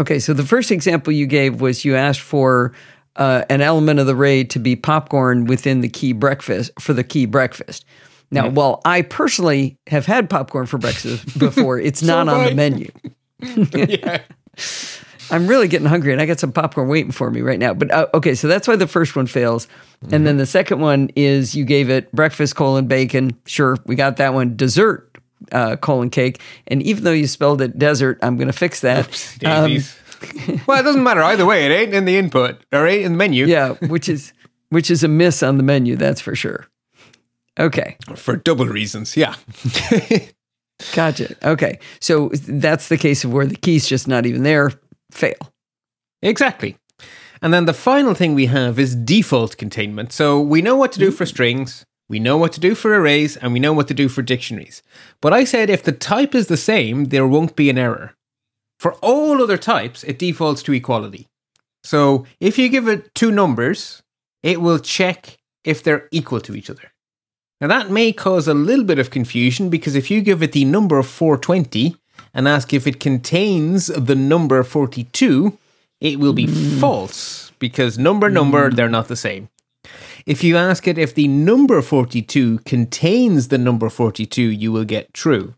Speaker 1: Okay, so the first example you gave was you asked for uh, an element of the array to be popcorn within the key breakfast for the key breakfast. Now, while I personally have had popcorn for breakfast before, it's not on the menu.
Speaker 2: yeah.
Speaker 1: I'm really getting hungry, and I got some popcorn waiting for me right now. But uh, okay, so that's why the first one fails, and then the second one is you gave it breakfast colon bacon. Sure, we got that one. Dessert uh, colon cake, and even though you spelled it desert, I'm going to fix that. Um,
Speaker 2: well, it doesn't matter either way. It ain't in the input or ain't in the menu.
Speaker 1: yeah, which is which is a miss on the menu, that's for sure. Okay,
Speaker 2: For double reasons. Yeah.
Speaker 1: gotcha. Okay, so that's the case of where the key's just not even there. Fail.
Speaker 2: Exactly. And then the final thing we have is default containment. So we know what to do for strings, we know what to do for arrays, and we know what to do for dictionaries. But I said if the type is the same, there won't be an error. For all other types, it defaults to equality. So if you give it two numbers, it will check if they're equal to each other. Now that may cause a little bit of confusion because if you give it the number 420 and ask if it contains the number 42, it will be hmm. false because number number hmm. they're not the same. If you ask it if the number 42 contains the number 42, you will get true.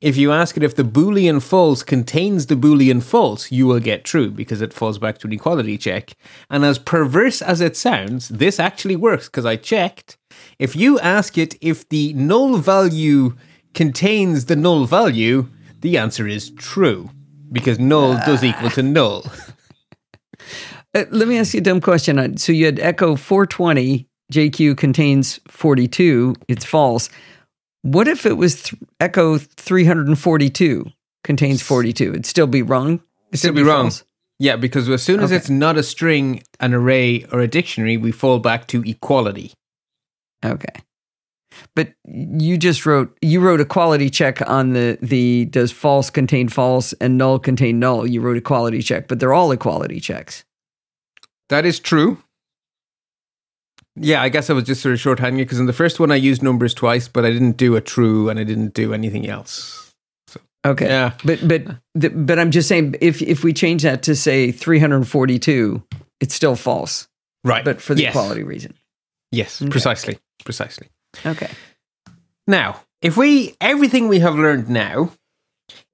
Speaker 2: If you ask it if the boolean false contains the boolean false, you will get true because it falls back to an equality check. And as perverse as it sounds, this actually works because I checked. If you ask it if the null value contains the null value, the answer is true because null does equal to null.
Speaker 1: Uh, let me ask you a dumb question. Uh, So you had echo 420, JQ contains 42, it's false. What if it was th- echo 342 contains 42? It'd still be wrong? It'd
Speaker 2: still be wrong.
Speaker 1: false?
Speaker 2: Yeah, because as soon as
Speaker 1: Okay.
Speaker 2: it's not a string, an array, or a dictionary, we fall back to equality.
Speaker 1: Okay. But you just wrote you wrote a quality check on the the does false contain false and null contain null. You wrote a quality check, but they're all equality checks.
Speaker 2: That is true. Yeah, I guess I was just sort of shorthanding it because in the first one I used numbers twice, but I didn't do a true and I didn't do anything else.
Speaker 1: Okay.
Speaker 2: Yeah.
Speaker 1: But but the, but I'm just saying if if we change that to say 342, it's still false,
Speaker 2: Right.
Speaker 1: but for the
Speaker 2: yes.
Speaker 1: quality reason.
Speaker 2: Yes,
Speaker 1: Okay.
Speaker 2: precisely. Precisely.
Speaker 1: Okay.
Speaker 2: Now, if we, everything we have learned now,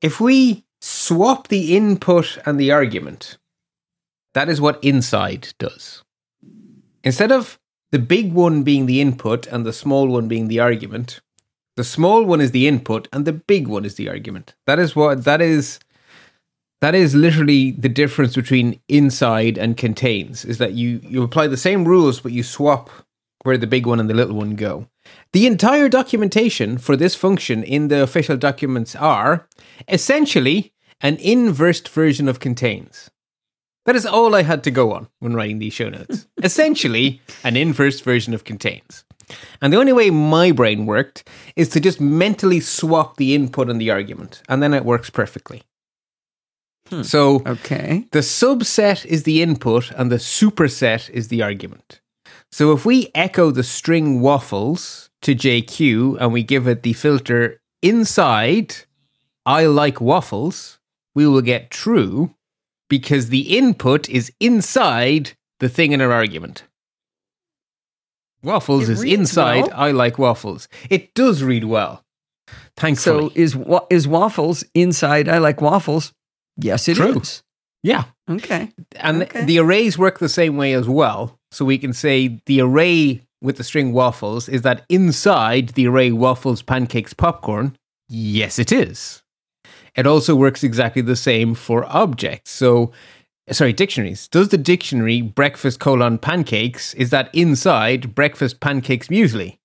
Speaker 2: if we swap the input and the argument, that is what inside does. Instead of the big one being the input and the small one being the argument, the small one is the input and the big one is the argument. That is what, that is, that is literally the difference between inside and contains, is that you, you apply the same rules, but you swap where the big one and the little one go. The entire documentation for this function in the official documents are essentially an inversed version of contains. That is all I had to go on when writing these show notes. essentially, an inversed version of contains. And the only way my brain worked is to just mentally swap the input and the argument, and then it works perfectly. Hmm. So
Speaker 1: Okay.
Speaker 2: the subset is the input and the superset is the argument. So if we echo the string waffles to JQ and we give it the filter inside I like waffles, we will get true because the input is inside the thing in our argument. Waffles
Speaker 1: It
Speaker 2: is inside
Speaker 1: well.
Speaker 2: I like waffles. It does read well. Thankfully.
Speaker 1: So is wa- is waffles inside I like waffles? Yes, it is.
Speaker 2: True. yeah.
Speaker 1: Okay.
Speaker 2: And
Speaker 1: Okay.
Speaker 2: the arrays work the same way as well. So we can say the array with the string waffles is that inside the array waffles, pancakes, popcorn, yes, it is. It also works exactly the same for objects. So, sorry, dictionaries. Does the dictionary breakfast colon pancakes, is that inside breakfast pancakes muesli?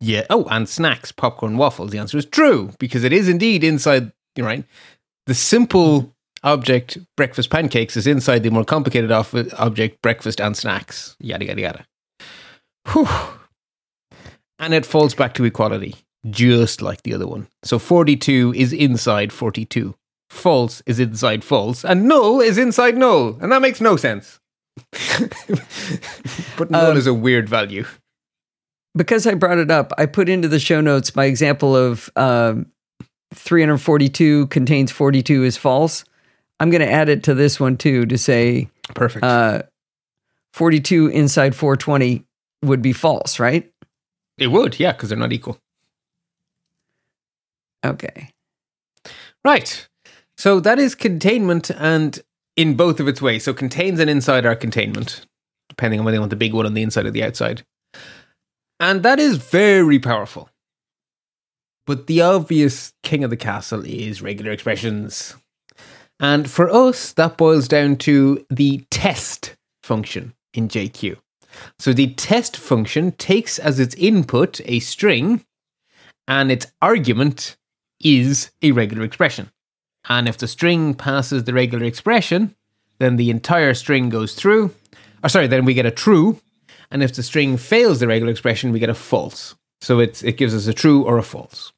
Speaker 2: Yeah. Oh, and snacks, popcorn, waffles. The answer is true because it is indeed inside, right? The simple object breakfast pancakes is inside the more complicated object breakfast and snacks. Yada, yada, yada. Whew. And it falls back to equality, just like the other one. So 42 is inside 42. False is inside false. And null is inside null. And that makes no sense. but null um, is a weird value.
Speaker 1: Because I brought it up, I put into the show notes my example of um, 342 contains 42 is false. I'm going to add it to this one too to say
Speaker 2: perfect. Uh,
Speaker 1: 42 inside 420 would be false, right?
Speaker 2: It would, yeah, because they're not equal.
Speaker 1: Okay.
Speaker 2: Right. So that is containment and in both of its ways. So contains and inside are containment, depending on whether you want the big one on the inside or the outside. And that is very powerful. But the obvious king of the castle is regular expressions. And for us, that boils down to the test function in JQ. So the test function takes as its input a string, and its argument is a regular expression. And if the string passes the regular expression, then the entire string goes through. Or sorry, then we get a true. And if the string fails the regular expression, we get a false. So it's, it gives us a true or a false.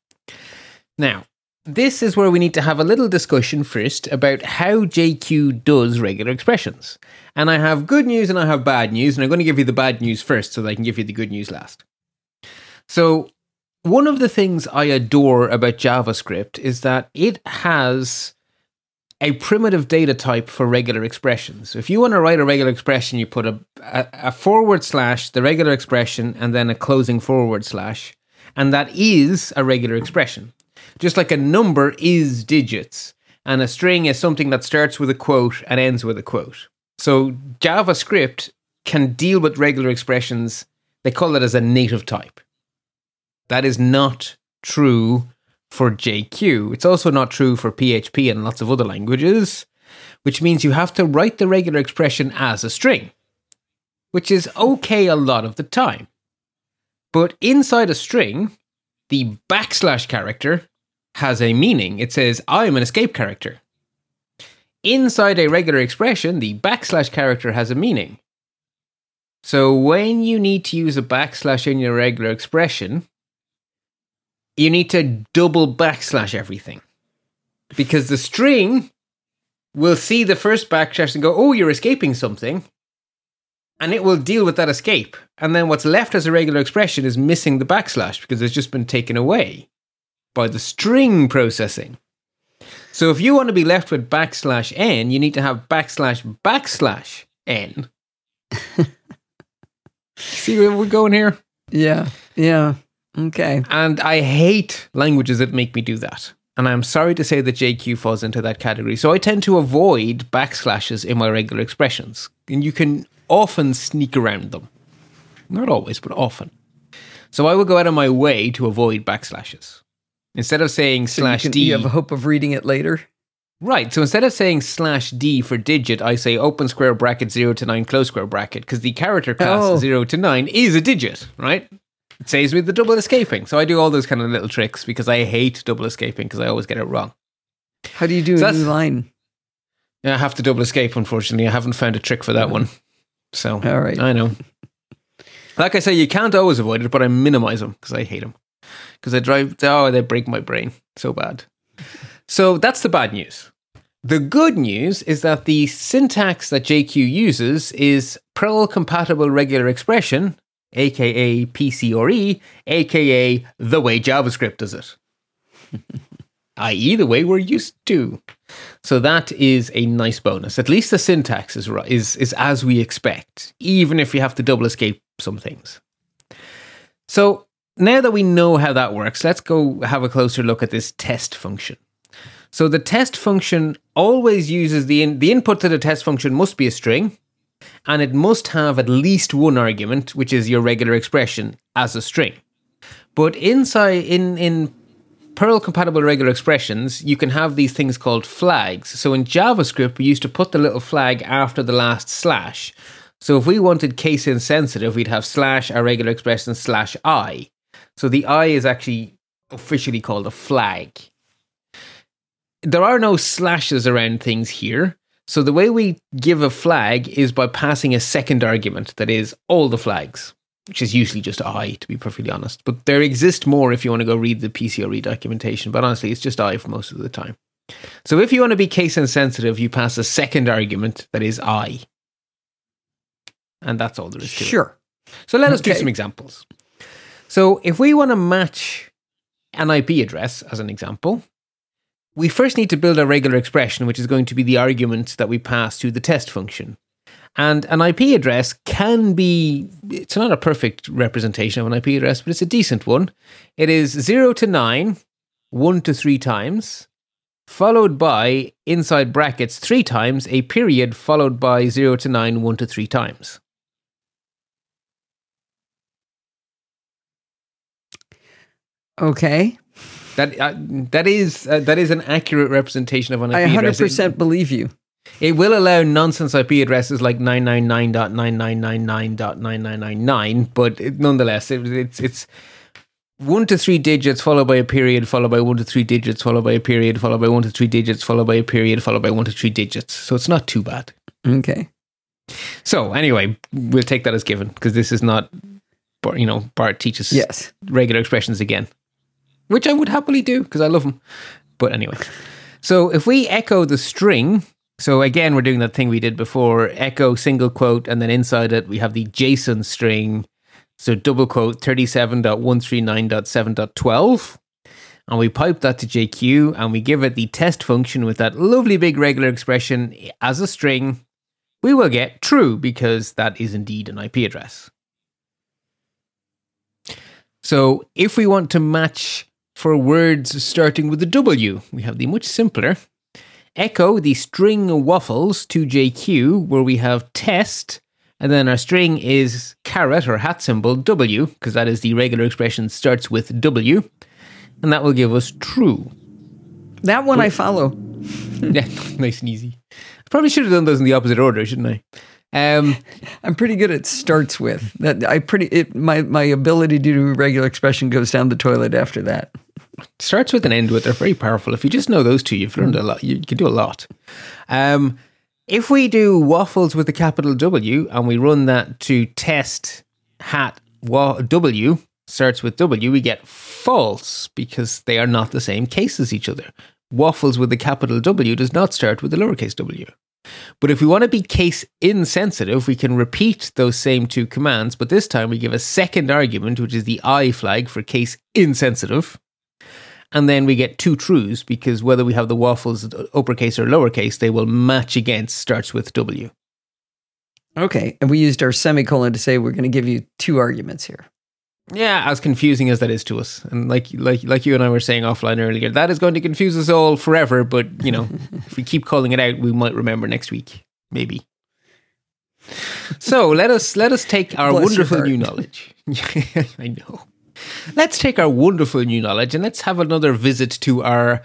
Speaker 2: Now, this is where we need to have a little discussion first about how JQ does regular expressions. And I have good news and I have bad news, and I'm going to give you the bad news first so that I can give you the good news last. So, one of the things I adore about JavaScript is that it has a primitive data type for regular expressions. If you want to write a regular expression, you put a, a, a forward slash, the regular expression, and then a closing forward slash, and that is a regular expression. Just like a number is digits, and a string is something that starts with a quote and ends with a quote. So JavaScript can deal with regular expressions. They call it as a native type. That is not true for JQ. It's also not true for PHP and lots of other languages, which means you have to write the regular expression as a string, which is okay a lot of the time. But inside a string, the backslash character has a meaning. It says, I'm an escape character. Inside a regular expression, the backslash character has a meaning. So when you need to use a backslash in your regular expression, you need to double backslash everything. Because the string will see the first backslash and go, oh, you're escaping something. And it will deal with that escape. And then what's left as a regular expression is missing the backslash because it's just been taken away by the string processing. So if you want to be left with backslash n, you need to have backslash backslash n. See where we're going here?
Speaker 1: Yeah, yeah. Okay.
Speaker 2: And I hate languages that make me do that. And I'm sorry to say that JQ falls into that category. So I tend to avoid backslashes in my regular expressions. And you can often sneak around them. Not always, but often. So I will go out of my way to avoid backslashes. Instead of saying so slash
Speaker 1: you
Speaker 2: can, D.
Speaker 1: You have a hope of reading it later?
Speaker 2: Right. So instead of saying slash D for digit, I say open square bracket 0 to 9 close square bracket because the character class oh. 0 to 9 is a digit, right? It saves me the double escaping. So I do all those kind of little tricks because I hate double escaping because I always get it wrong.
Speaker 1: How do you do so a new line?
Speaker 2: Yeah, I have to double escape, unfortunately. I haven't found a trick for that one. So,
Speaker 1: all right.
Speaker 2: I know. Like I say, you can't always avoid it, but I minimize them because I hate them because they drive. Oh, they break my brain so bad. So that's the bad news. The good news is that the syntax that JQ uses is Perl compatible regular expression, aka PCRE, aka the way JavaScript does it. i.e., the way we're used to. So that is a nice bonus. At least the syntax is is is as we expect, even if you have to double escape some things. So now that we know how that works, let's go have a closer look at this test function. So the test function always uses the in, the input to the test function must be a string, and it must have at least one argument, which is your regular expression, as a string. But inside in in Perl compatible regular expressions, you can have these things called flags. So in JavaScript, we used to put the little flag after the last slash. So if we wanted case insensitive, we'd have slash our regular expression slash i. So the i is actually officially called a flag. There are no slashes around things here. So the way we give a flag is by passing a second argument that is all the flags, which is usually just i, to be perfectly honest. But there exist more if you want to go read the PCRE documentation. But honestly, it's just i for most of the time. So if you want to be case insensitive, you pass a second argument that is i. And that's all there is to
Speaker 1: Sure.
Speaker 2: it. Sure. So let us do some examples. So if we want to match an IP address as an example, we first need to build a regular expression, which is going to be the argument that we pass to the test function. And an IP address can be, it's not a perfect representation of an IP address, but it's a decent one. It is 0 to 9, 1 to 3 times, followed by, inside brackets, 3 times, a period followed by 0 to 9, 1 to 3 times.
Speaker 1: Okay.
Speaker 2: That uh, that is uh, that is an accurate representation of an IP address.
Speaker 1: I 100% believe you.
Speaker 2: It, it will allow nonsense IP addresses like 999.9999.9999, but it, nonetheless, it, it's it's one to three digits followed by a period, followed by one to three digits, followed by a period, followed by one to three digits, followed by a period, followed by one to three digits. So it's not too bad.
Speaker 1: Okay.
Speaker 2: So anyway, we'll take that as given because this is not, you know, Bart teaches
Speaker 1: Yes.
Speaker 2: regular expressions again, which I would happily do because I love them. But anyway, so if we echo the string, so again, we're doing that thing we did before echo single quote, and then inside it, we have the JSON string. So double quote 37.139.7.12. And we pipe that to JQ and we give it the test function with that lovely big regular expression as a string. We will get true because that is indeed an IP address. So if we want to match for words starting with a W, we have the much simpler echo the string waffles to JQ where we have test and then our string is carrot or hat symbol W because that is the regular expression starts with W and that will give us true.
Speaker 1: That one I follow.
Speaker 2: yeah, nice and easy. I probably should have done those in the opposite order, shouldn't I? Um,
Speaker 1: I'm pretty good at starts with. That I pretty it, my my ability to do regular expression goes down the toilet after that.
Speaker 2: Starts with and end with. They're very powerful. If you just know those two, you've learned a lot. You can do a lot. Um, if we do waffles with a capital W and we run that to test hat wa- W starts with W, we get false because they are not the same case as each other. Waffles with a capital W does not start with a lowercase w. But if we want to be case insensitive, we can repeat those same two commands, but this time we give a second argument, which is the I flag for case insensitive. And then we get two trues because whether we have the waffles uppercase or lowercase, they will match against starts with W.
Speaker 1: Okay, and we used our semicolon to say we're going to give you two arguments here.
Speaker 2: Yeah, as confusing as that is to us, and like like like you and I were saying offline earlier, that is going to confuse us all forever. But you know, if we keep calling it out, we might remember next week, maybe. So let us let us take our
Speaker 1: Bless
Speaker 2: wonderful new knowledge. I know. Let's take our wonderful new knowledge and let's have another visit to our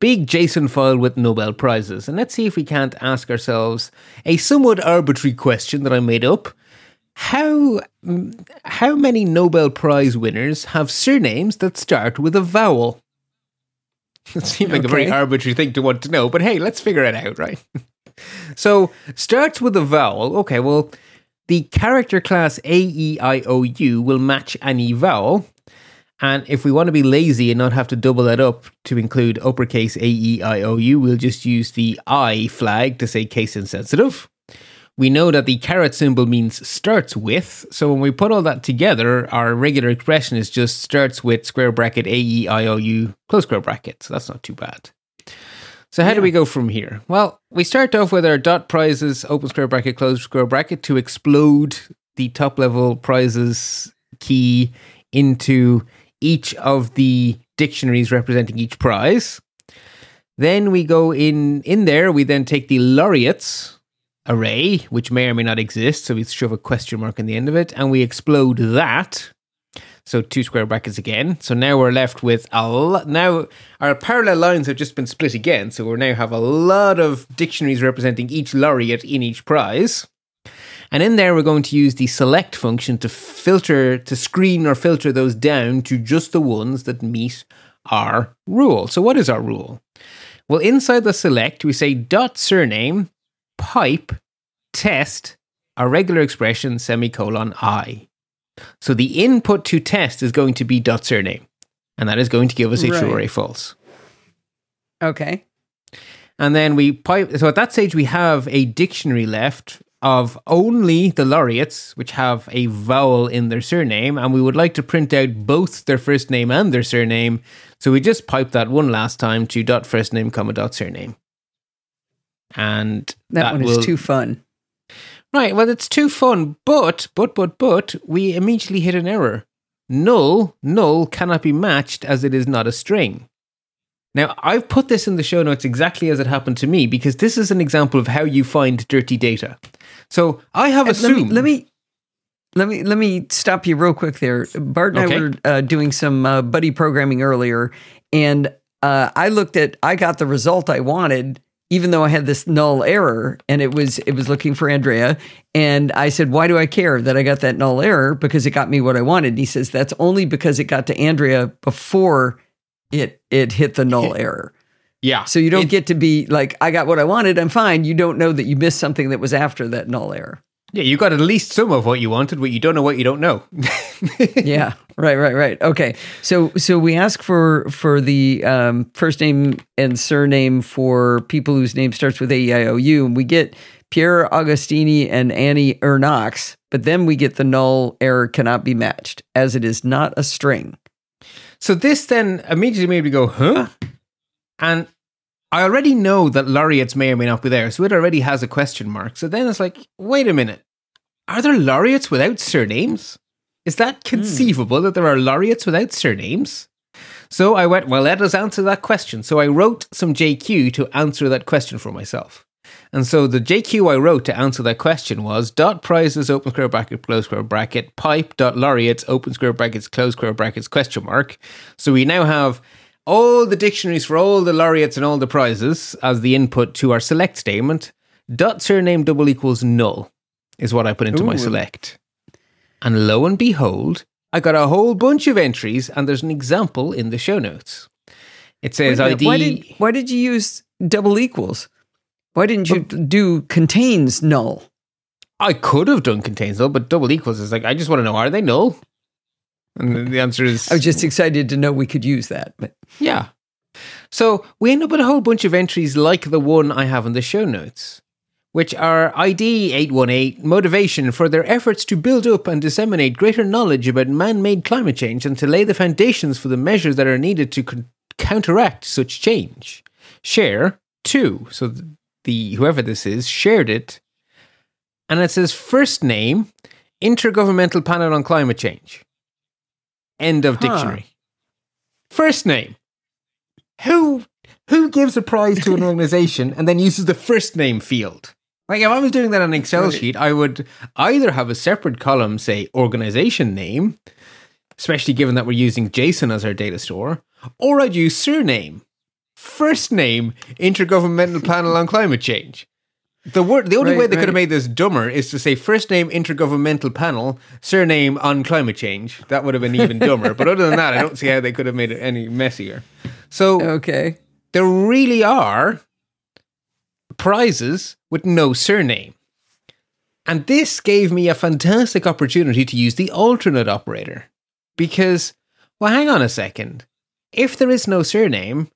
Speaker 2: big JSON file with Nobel prizes, and let's see if we can't ask ourselves a somewhat arbitrary question that I made up how mm, how many Nobel Prize winners have surnames that start with a vowel? It seems like a very arbitrary thing to want to know, but hey, let's figure it out, right? so starts with a vowel. Okay, well, the character class A E I O U will match any vowel. And if we want to be lazy and not have to double that up to include uppercase A E I O U, we'll just use the I flag to say case insensitive. We know that the caret symbol means starts with, so when we put all that together, our regular expression is just starts with square bracket A E I O U close square bracket. So that's not too bad. So how do we go from here? Well, we start off with our dot prizes open square bracket close square bracket to explode the top level prizes key into each of the dictionaries representing each prize. Then we go in in there. We then take the laureates array, which may or may not exist. So we shove a question mark in the end of it and we explode that. So two square brackets again. So now we're left with a lot. Now our parallel lines have just been split again. So we now have a lot of dictionaries representing each laureate in each prize. And in there, we're going to use the select function to filter, to screen or filter those down to just the ones that meet our rule. So what is our rule? Well, inside the select, we say dot surname, pipe, test, a regular expression, semicolon, I. So the input to test is going to be dot surname, and that is going to give us a
Speaker 1: Right.
Speaker 2: true or a false.
Speaker 1: Okay.
Speaker 2: And then we pipe. So at that stage, we have a dictionary left of only the laureates, which have a vowel in their surname, and we would like to print out both their first name and their surname. So we just pipe that one last time to dot first name, comma dot surname, and
Speaker 1: That,
Speaker 2: that
Speaker 1: one
Speaker 2: will
Speaker 1: is too fun.
Speaker 2: Right, well, it's too fun, but, but, but, but, we immediately hit an error. Null, null cannot be matched as it is not a string. Now, I've put this in the show notes exactly as it happened to me because this is an example of how you find dirty data. So I have
Speaker 1: And let me,
Speaker 2: assumed.
Speaker 1: let me let me let me stop you real quick there. Bart and
Speaker 2: Okay.
Speaker 1: I were uh, doing some uh, buddy programming earlier, and uh, I looked at I got the result I wanted, even though I had this null error, and it was it was looking for Andrea, and I said, "Why do I care that I got that null error? Because it got me what I wanted." And he says, "That's only because it got to Andrea before it it hit the null error."
Speaker 2: yeah.
Speaker 1: So you don't
Speaker 2: It-
Speaker 1: get to be like, I got what I wanted, I'm fine. You don't know that you missed something that was after that null error.
Speaker 2: Yeah, you got at least some of what you wanted, but you don't know what you don't know.
Speaker 1: yeah right right right okay so so we ask for for the um, first name and surname for people whose name starts with a-e-i-o-u and we get Pierre Agostini and Annie Ernaux but then we get the null error cannot be matched as it is not a string
Speaker 2: So this then immediately made me go, huh? And I already know that laureates may or may not be there, so it already has a question mark. So then it's like, wait a minute. Are there laureates without surnames? Is that hmm. conceivable that there are laureates without surnames? So I went, well, let us answer that question. So I wrote some JQ to answer that question for myself. And so the JQ I wrote to answer that question was dot prizes open square bracket close square bracket pipe dot laureates open square brackets close square brackets question mark. So we now have all the dictionaries for all the laureates and all the prizes as the input to our select statement. Dot surname double equals null is what I put into my select. And lo and behold, I got a whole bunch of entries, and there's an example in the show notes. It says
Speaker 1: minute,
Speaker 2: ID.
Speaker 1: why did why did you use double equals why didn't you do contains null
Speaker 2: I could have done contains null, but double equals is like I just want to know are they null? And the- the answer is
Speaker 1: i was just excited to know we could use that but
Speaker 2: yeah. So we end up with a whole bunch of entries like the one I have in the show notes, which are ID 818 motivation for their efforts to build up and disseminate greater knowledge about man made climate change and to lay the foundations for the measures that are needed to con- counteract such change. Share two. So th- the whoever this is shared it, and it says first name Intergovernmental Panel on Climate Change. End of
Speaker 1: Huh.
Speaker 2: dictionary. First name. Who who gives a prize to an organization and then uses the first name field? Like if I was doing that on an Excel sheet, I would either have a separate column say organization name, especially given that we're using JSON as our data store, or I'd use surname. First name Intergovernmental Panel on Climate Change. The word the only
Speaker 1: Right,
Speaker 2: way they could have made this dumber is to say first name intergovernmental panel, surname on climate change. That would have been even dumber. But other than that, I don't see how they could have made it any messier. So
Speaker 1: okay
Speaker 2: there really are prizes with no surname. And this gave me a fantastic opportunity to use the alternate operator. Because, well, hang on a second. If there is no surname,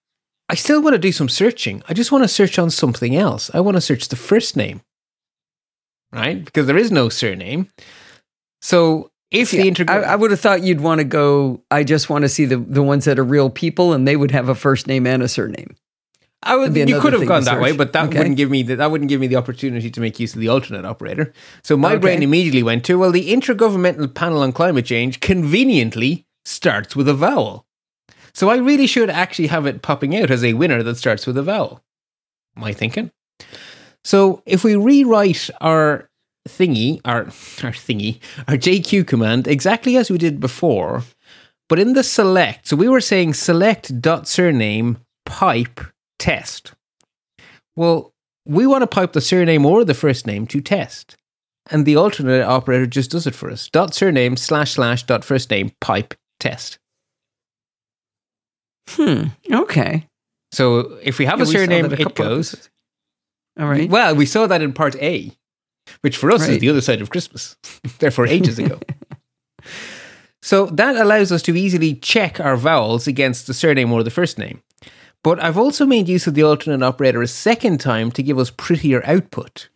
Speaker 2: I still want to do some searching. I just want to search on something else. I want to search the first name. Right? Because there is no surname. So if the
Speaker 1: I. I would have thought you'd want to go. I just want to see the the ones that are real people, and they would have a first name and a surname.
Speaker 2: I would, you could have gone that way, but that
Speaker 1: Okay.
Speaker 2: wouldn't give me the, that wouldn't give me the opportunity to make use of the alternate operator. So my
Speaker 1: Okay.
Speaker 2: brain immediately went to well, the Intergovernmental Panel on Climate Change conveniently starts with a vowel. So I really should actually have it popping out as a winner that starts with a vowel. My thinking? So if we rewrite our thingy, our our thingy, our JQ command exactly as we did before, but in the select, so we were saying select dot surname pipe test. Well, we want to pipe the surname or the first name to test. And the alternate operator just does it for us. Dot surname slash slash dot first name pipe test.
Speaker 1: Hmm. Okay.
Speaker 2: So if we have
Speaker 1: Yeah,
Speaker 2: a surname,
Speaker 1: that a
Speaker 2: it goes.
Speaker 1: episodes. All right.
Speaker 2: Well, we saw that in part A, which for us is the other side of Christmas, therefore ages ago. so that allows us to easily check our vowels against the surname or the first name. But I've also made use of the alternate operator a second time to give us prettier output.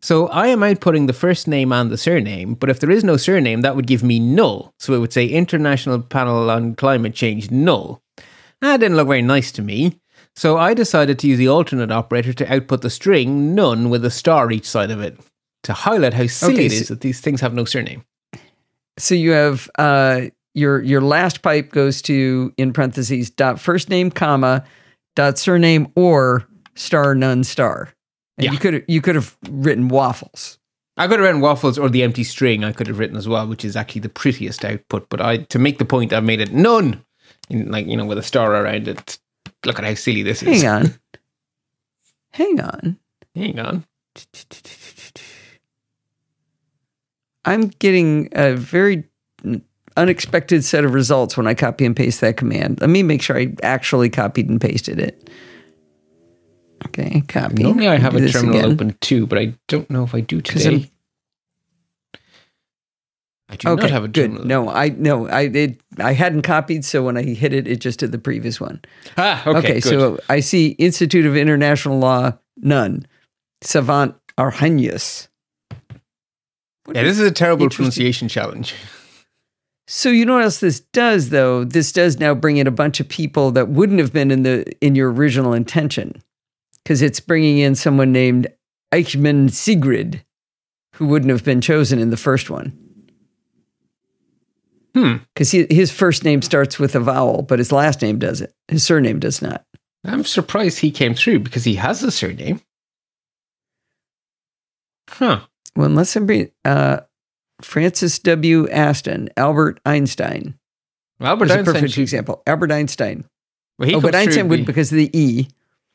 Speaker 2: So I am outputting the first name and the surname, but if there is no surname, that would give me null. So it would say International Panel on Climate Change null. That didn't look very nice to me. So I decided to use the alternate operator to output the string none with a star each side of it to highlight how silly
Speaker 1: Okay, so-
Speaker 2: is that these things have no surname.
Speaker 1: So you have uh, your your last pipe goes to in parentheses dot first name comma dot surname or star none star. And
Speaker 2: Yeah.
Speaker 1: you could you could have written waffles.
Speaker 2: I could have written waffles or the empty string I could have written as well, which is actually the prettiest output. But I to make the point, I've made it none, like you know, with a star around it. Look at how silly this is.
Speaker 1: Hang on. Hang on.
Speaker 2: Hang on.
Speaker 1: I'm getting a very unexpected set of results when I copy and paste that command. Let me make sure I actually copied and pasted it. Okay, copy.
Speaker 2: Normally I have a terminal
Speaker 1: again.
Speaker 2: open too, but I don't know if I do today.
Speaker 1: I'm-
Speaker 2: do
Speaker 1: Okay,
Speaker 2: not have a
Speaker 1: good.
Speaker 2: terminal.
Speaker 1: No, I no, I it I hadn't copied, so when I hit it, it just did the previous one.
Speaker 2: Ah, okay,
Speaker 1: Okay, so I see Institute of International Law, none. Savant Arrhenius.
Speaker 2: yeah, this is a terrible pronunciation challenge.
Speaker 1: So you know what else this does though? This does now bring in a bunch of people that wouldn't have been in the in your original intention. Cuz it's bringing in someone named Eichmann Sigrid who wouldn't have been chosen in the first one.
Speaker 2: Hmm.
Speaker 1: Cuz his first name starts with a vowel, but his last name doesn't. His surname does not.
Speaker 2: I'm surprised he came through because he has a surname. Huh.
Speaker 1: Well, unless I'm being, uh Francis W. Aston, Albert Einstein.
Speaker 2: Albert
Speaker 1: is a
Speaker 2: Einstein.
Speaker 1: perfect
Speaker 2: should-
Speaker 1: example. Albert Einstein.
Speaker 2: well, he
Speaker 1: oh, but Einstein would
Speaker 2: the-
Speaker 1: because of the E.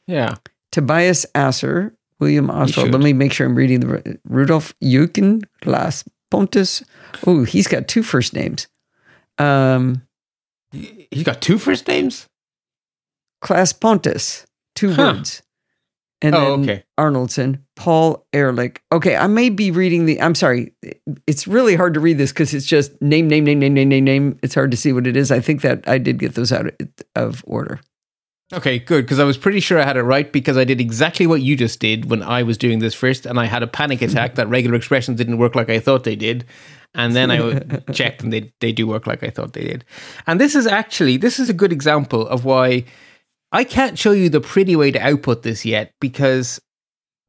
Speaker 2: Yeah.
Speaker 1: Tobias Asser, William Oswald. Let me make sure I'm reading the Rudolf Eucken, Klas Pontus. Oh, he's got two first names. Um,
Speaker 2: He- He's got two first names?
Speaker 1: Klas Pontus, two
Speaker 2: Huh.
Speaker 1: words. And
Speaker 2: Oh,
Speaker 1: then
Speaker 2: okay.
Speaker 1: Arnoldson, Paul Ehrlich. Okay, I may be reading the. I'm sorry. It's really hard to read this because it's just name, name, name, name, name, name, name. It's hard to see what it is. I think that I did get those out of order.
Speaker 2: Okay, good. Because I was pretty sure I had it right because I did exactly what you just did when I was doing this first, and I had a panic attack that regular expressions didn't work like I thought they did, and then I checked and they they do work like I thought they did. And this is actually this is a good example of why I can't show you the pretty way to output this yet because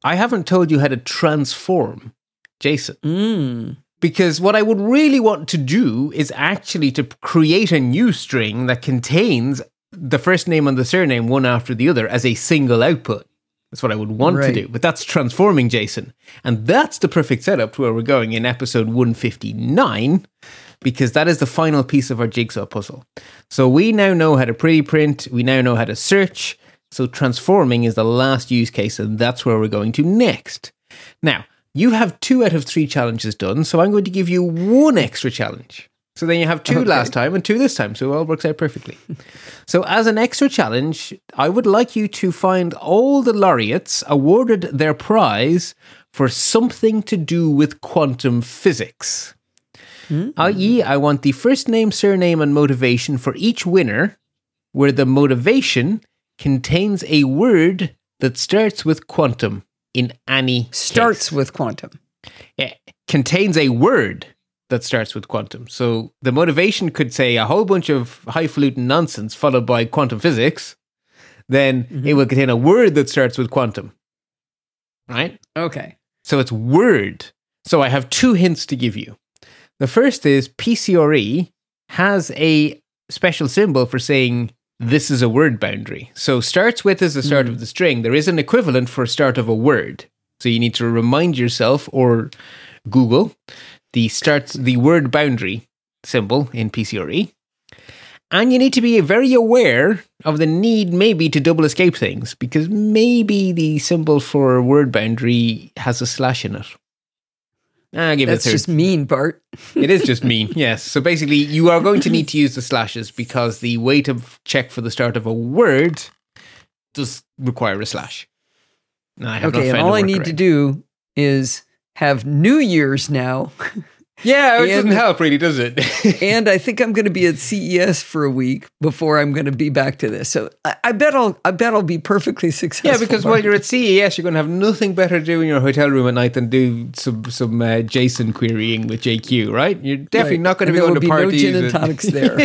Speaker 2: I haven't told you how to transform JSON.
Speaker 1: Mm.
Speaker 2: Because what I would really want to do is actually to create a new string that contains the first name and the surname one after the other as a single output. That's what I would want
Speaker 1: Right.
Speaker 2: to do. But that's transforming JSON. And that's the perfect setup to where we're going in episode 159, because that is the final piece of our jigsaw puzzle. So we now know how to pretty print, we now know how to search. So transforming is the last use case, and that's where we're going to next. Now, you have two out of three challenges done, so I'm going to give you one extra challenge. So then you have two
Speaker 1: Okay.
Speaker 2: last time and two this time, so it all works out perfectly. so, as an extra challenge, I would like you to find all the laureates awarded their prize for something to do with quantum physics. I.e., I want the first name, surname, and motivation for each winner, where the motivation contains a word that starts with quantum in any
Speaker 1: Starts
Speaker 2: case.
Speaker 1: with quantum.
Speaker 2: Eh, contains a word that starts with quantum. So the motivation could say a whole bunch of highfalutin nonsense followed by quantum physics. Then mm-hmm. it will contain a word that starts with quantum. Right?
Speaker 1: Okay.
Speaker 2: So it's word. So I have two hints to give you. The first is PCRE has a special symbol for saying this is a word boundary. So starts with is the start mm. of the string. There is an equivalent for start of a word. So you need to remind yourself or Google the starts the word boundary symbol in PCRE. And you need to be very aware of the need maybe to double escape things because maybe the symbol for word boundary has a slash in it. Ah, give
Speaker 1: That's
Speaker 2: it a third.
Speaker 1: just mean, Bart.
Speaker 2: It is just mean, yes. So basically, you are going to need to use the slashes because the way to check for the start of a word does require a slash. No, I have
Speaker 1: Okay, and all I need to do is have New Year's now.
Speaker 2: Yeah, it
Speaker 1: and-
Speaker 2: doesn't help, really, does it?
Speaker 1: and I think I'm going to be at CES for a week before I'm going to be back to this. So I, I bet I'll I bet I'll be perfectly successful.
Speaker 2: yeah, because while you're at CES, you're going to have nothing better to do in your hotel room at night than do some some uh, JSON querying with JQ, right? You're definitely
Speaker 1: Right.
Speaker 2: not going to be
Speaker 1: there
Speaker 2: going
Speaker 1: will
Speaker 2: to
Speaker 1: be no
Speaker 2: parties.
Speaker 1: gin and tonics there.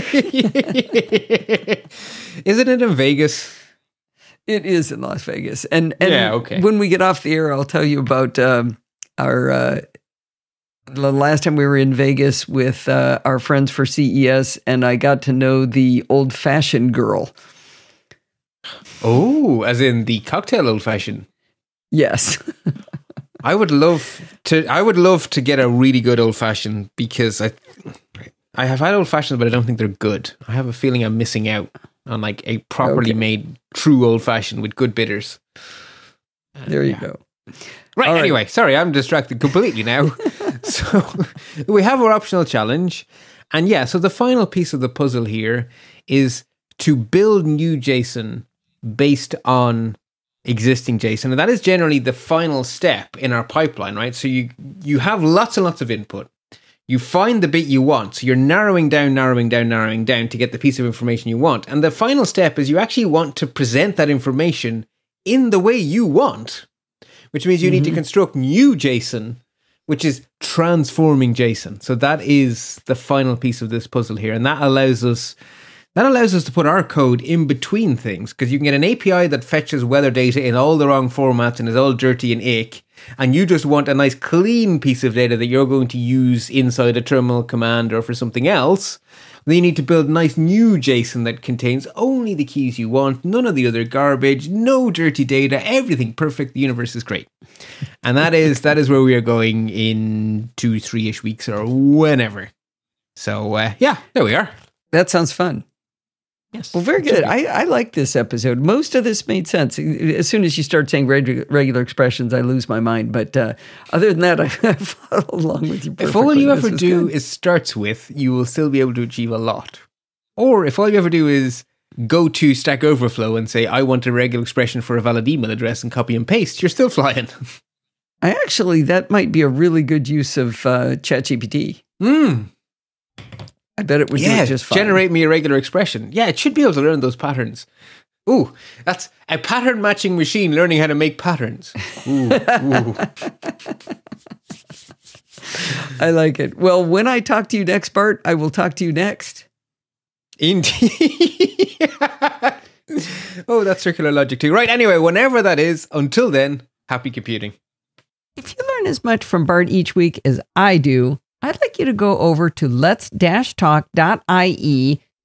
Speaker 2: Isn't it in Vegas?
Speaker 1: It is in Las Vegas, and and
Speaker 2: Yeah, okay.
Speaker 1: when we get off the air, I'll tell you about um, our uh, the last time we were in Vegas with uh, our friends for CES, and I got to know the old fashioned girl.
Speaker 2: Oh, as in the cocktail old fashioned.
Speaker 1: Yes,
Speaker 2: I would love to. I would love to get a really good old fashioned because I, I have had old fashions, but I don't think they're good. I have a feeling I'm missing out on like a properly
Speaker 1: Okay.
Speaker 2: made true old fashioned with good bitters.
Speaker 1: there you
Speaker 2: Yeah.
Speaker 1: go.
Speaker 2: Right.
Speaker 1: Right.
Speaker 2: Anyway, sorry, I'm distracted completely now. so we have our optional challenge, and yeah. So the final piece of the puzzle here is to build new JSON based on existing JSON, and that is generally the final step in our pipeline, right? So you you have lots and lots of input. You find the bit you want. So you're narrowing down, narrowing down, narrowing down to get the piece of information you want. And the final step is you actually want to present that information in the way you want which means you need to mm-hmm. construct new JSON, which is transforming JSON. So that is the final piece of this puzzle here, and that allows us that allows us to put our code in between things because you can get an API that fetches weather data in all the wrong formats and is all dirty and ick, and you just want a nice clean piece of data that you're going to use inside a terminal command or for something else. Then you need to build a nice new JSON that contains only the keys you want, none of the other garbage, no dirty data, everything perfect. The universe is great. And that is that is where we are going in two, three ish weeks or whenever. So uh, yeah, there we are.
Speaker 1: That sounds fun.
Speaker 2: Yes.
Speaker 1: Well, very good. I, I like this episode. Most of this made sense. As soon as you start saying regu- regular expressions, I lose my mind. But uh, other than that, I, I follow along with you.
Speaker 2: If all you
Speaker 1: This
Speaker 2: ever
Speaker 1: is
Speaker 2: do
Speaker 1: good.
Speaker 2: is starts with, you will still be able to achieve a lot. Or if all you ever do is go to Stack Overflow and say, I want a regular expression for a valid email address and copy and paste, you're still flying.
Speaker 1: I actually, that might be a really good use of uh, ChatGPT.
Speaker 2: Hmm.
Speaker 1: I bet it would do
Speaker 2: Yeah,
Speaker 1: it just fine.
Speaker 2: generate me a regular expression. Yeah, it should be able to learn those patterns. Ooh, that's a pattern matching machine learning how to make patterns. Ooh, ooh.
Speaker 1: I like it. Well, when I talk to you next, Bart, I will talk to you next.
Speaker 2: Indeed. oh, that's circular logic too. Right, anyway, whenever that is, until then, happy computing.
Speaker 1: If you learn as much from Bart each week as I do, I'd like you to go over to let's-talk.ie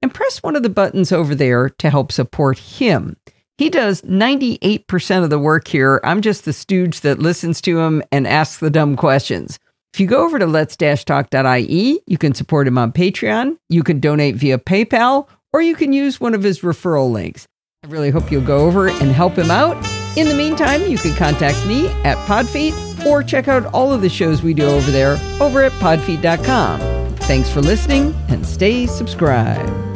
Speaker 1: and press one of the buttons over there to help support him. He does 98% of the work here. I'm just the stooge that listens to him and asks the dumb questions. If you go over to let's-talk.ie, you can support him on Patreon, you can donate via PayPal, or you can use one of his referral links. I really hope you'll go over and help him out. In the meantime, you can contact me at Podfeet or check out all of the shows we do over there over at podfeet.com. Thanks for listening and stay subscribed.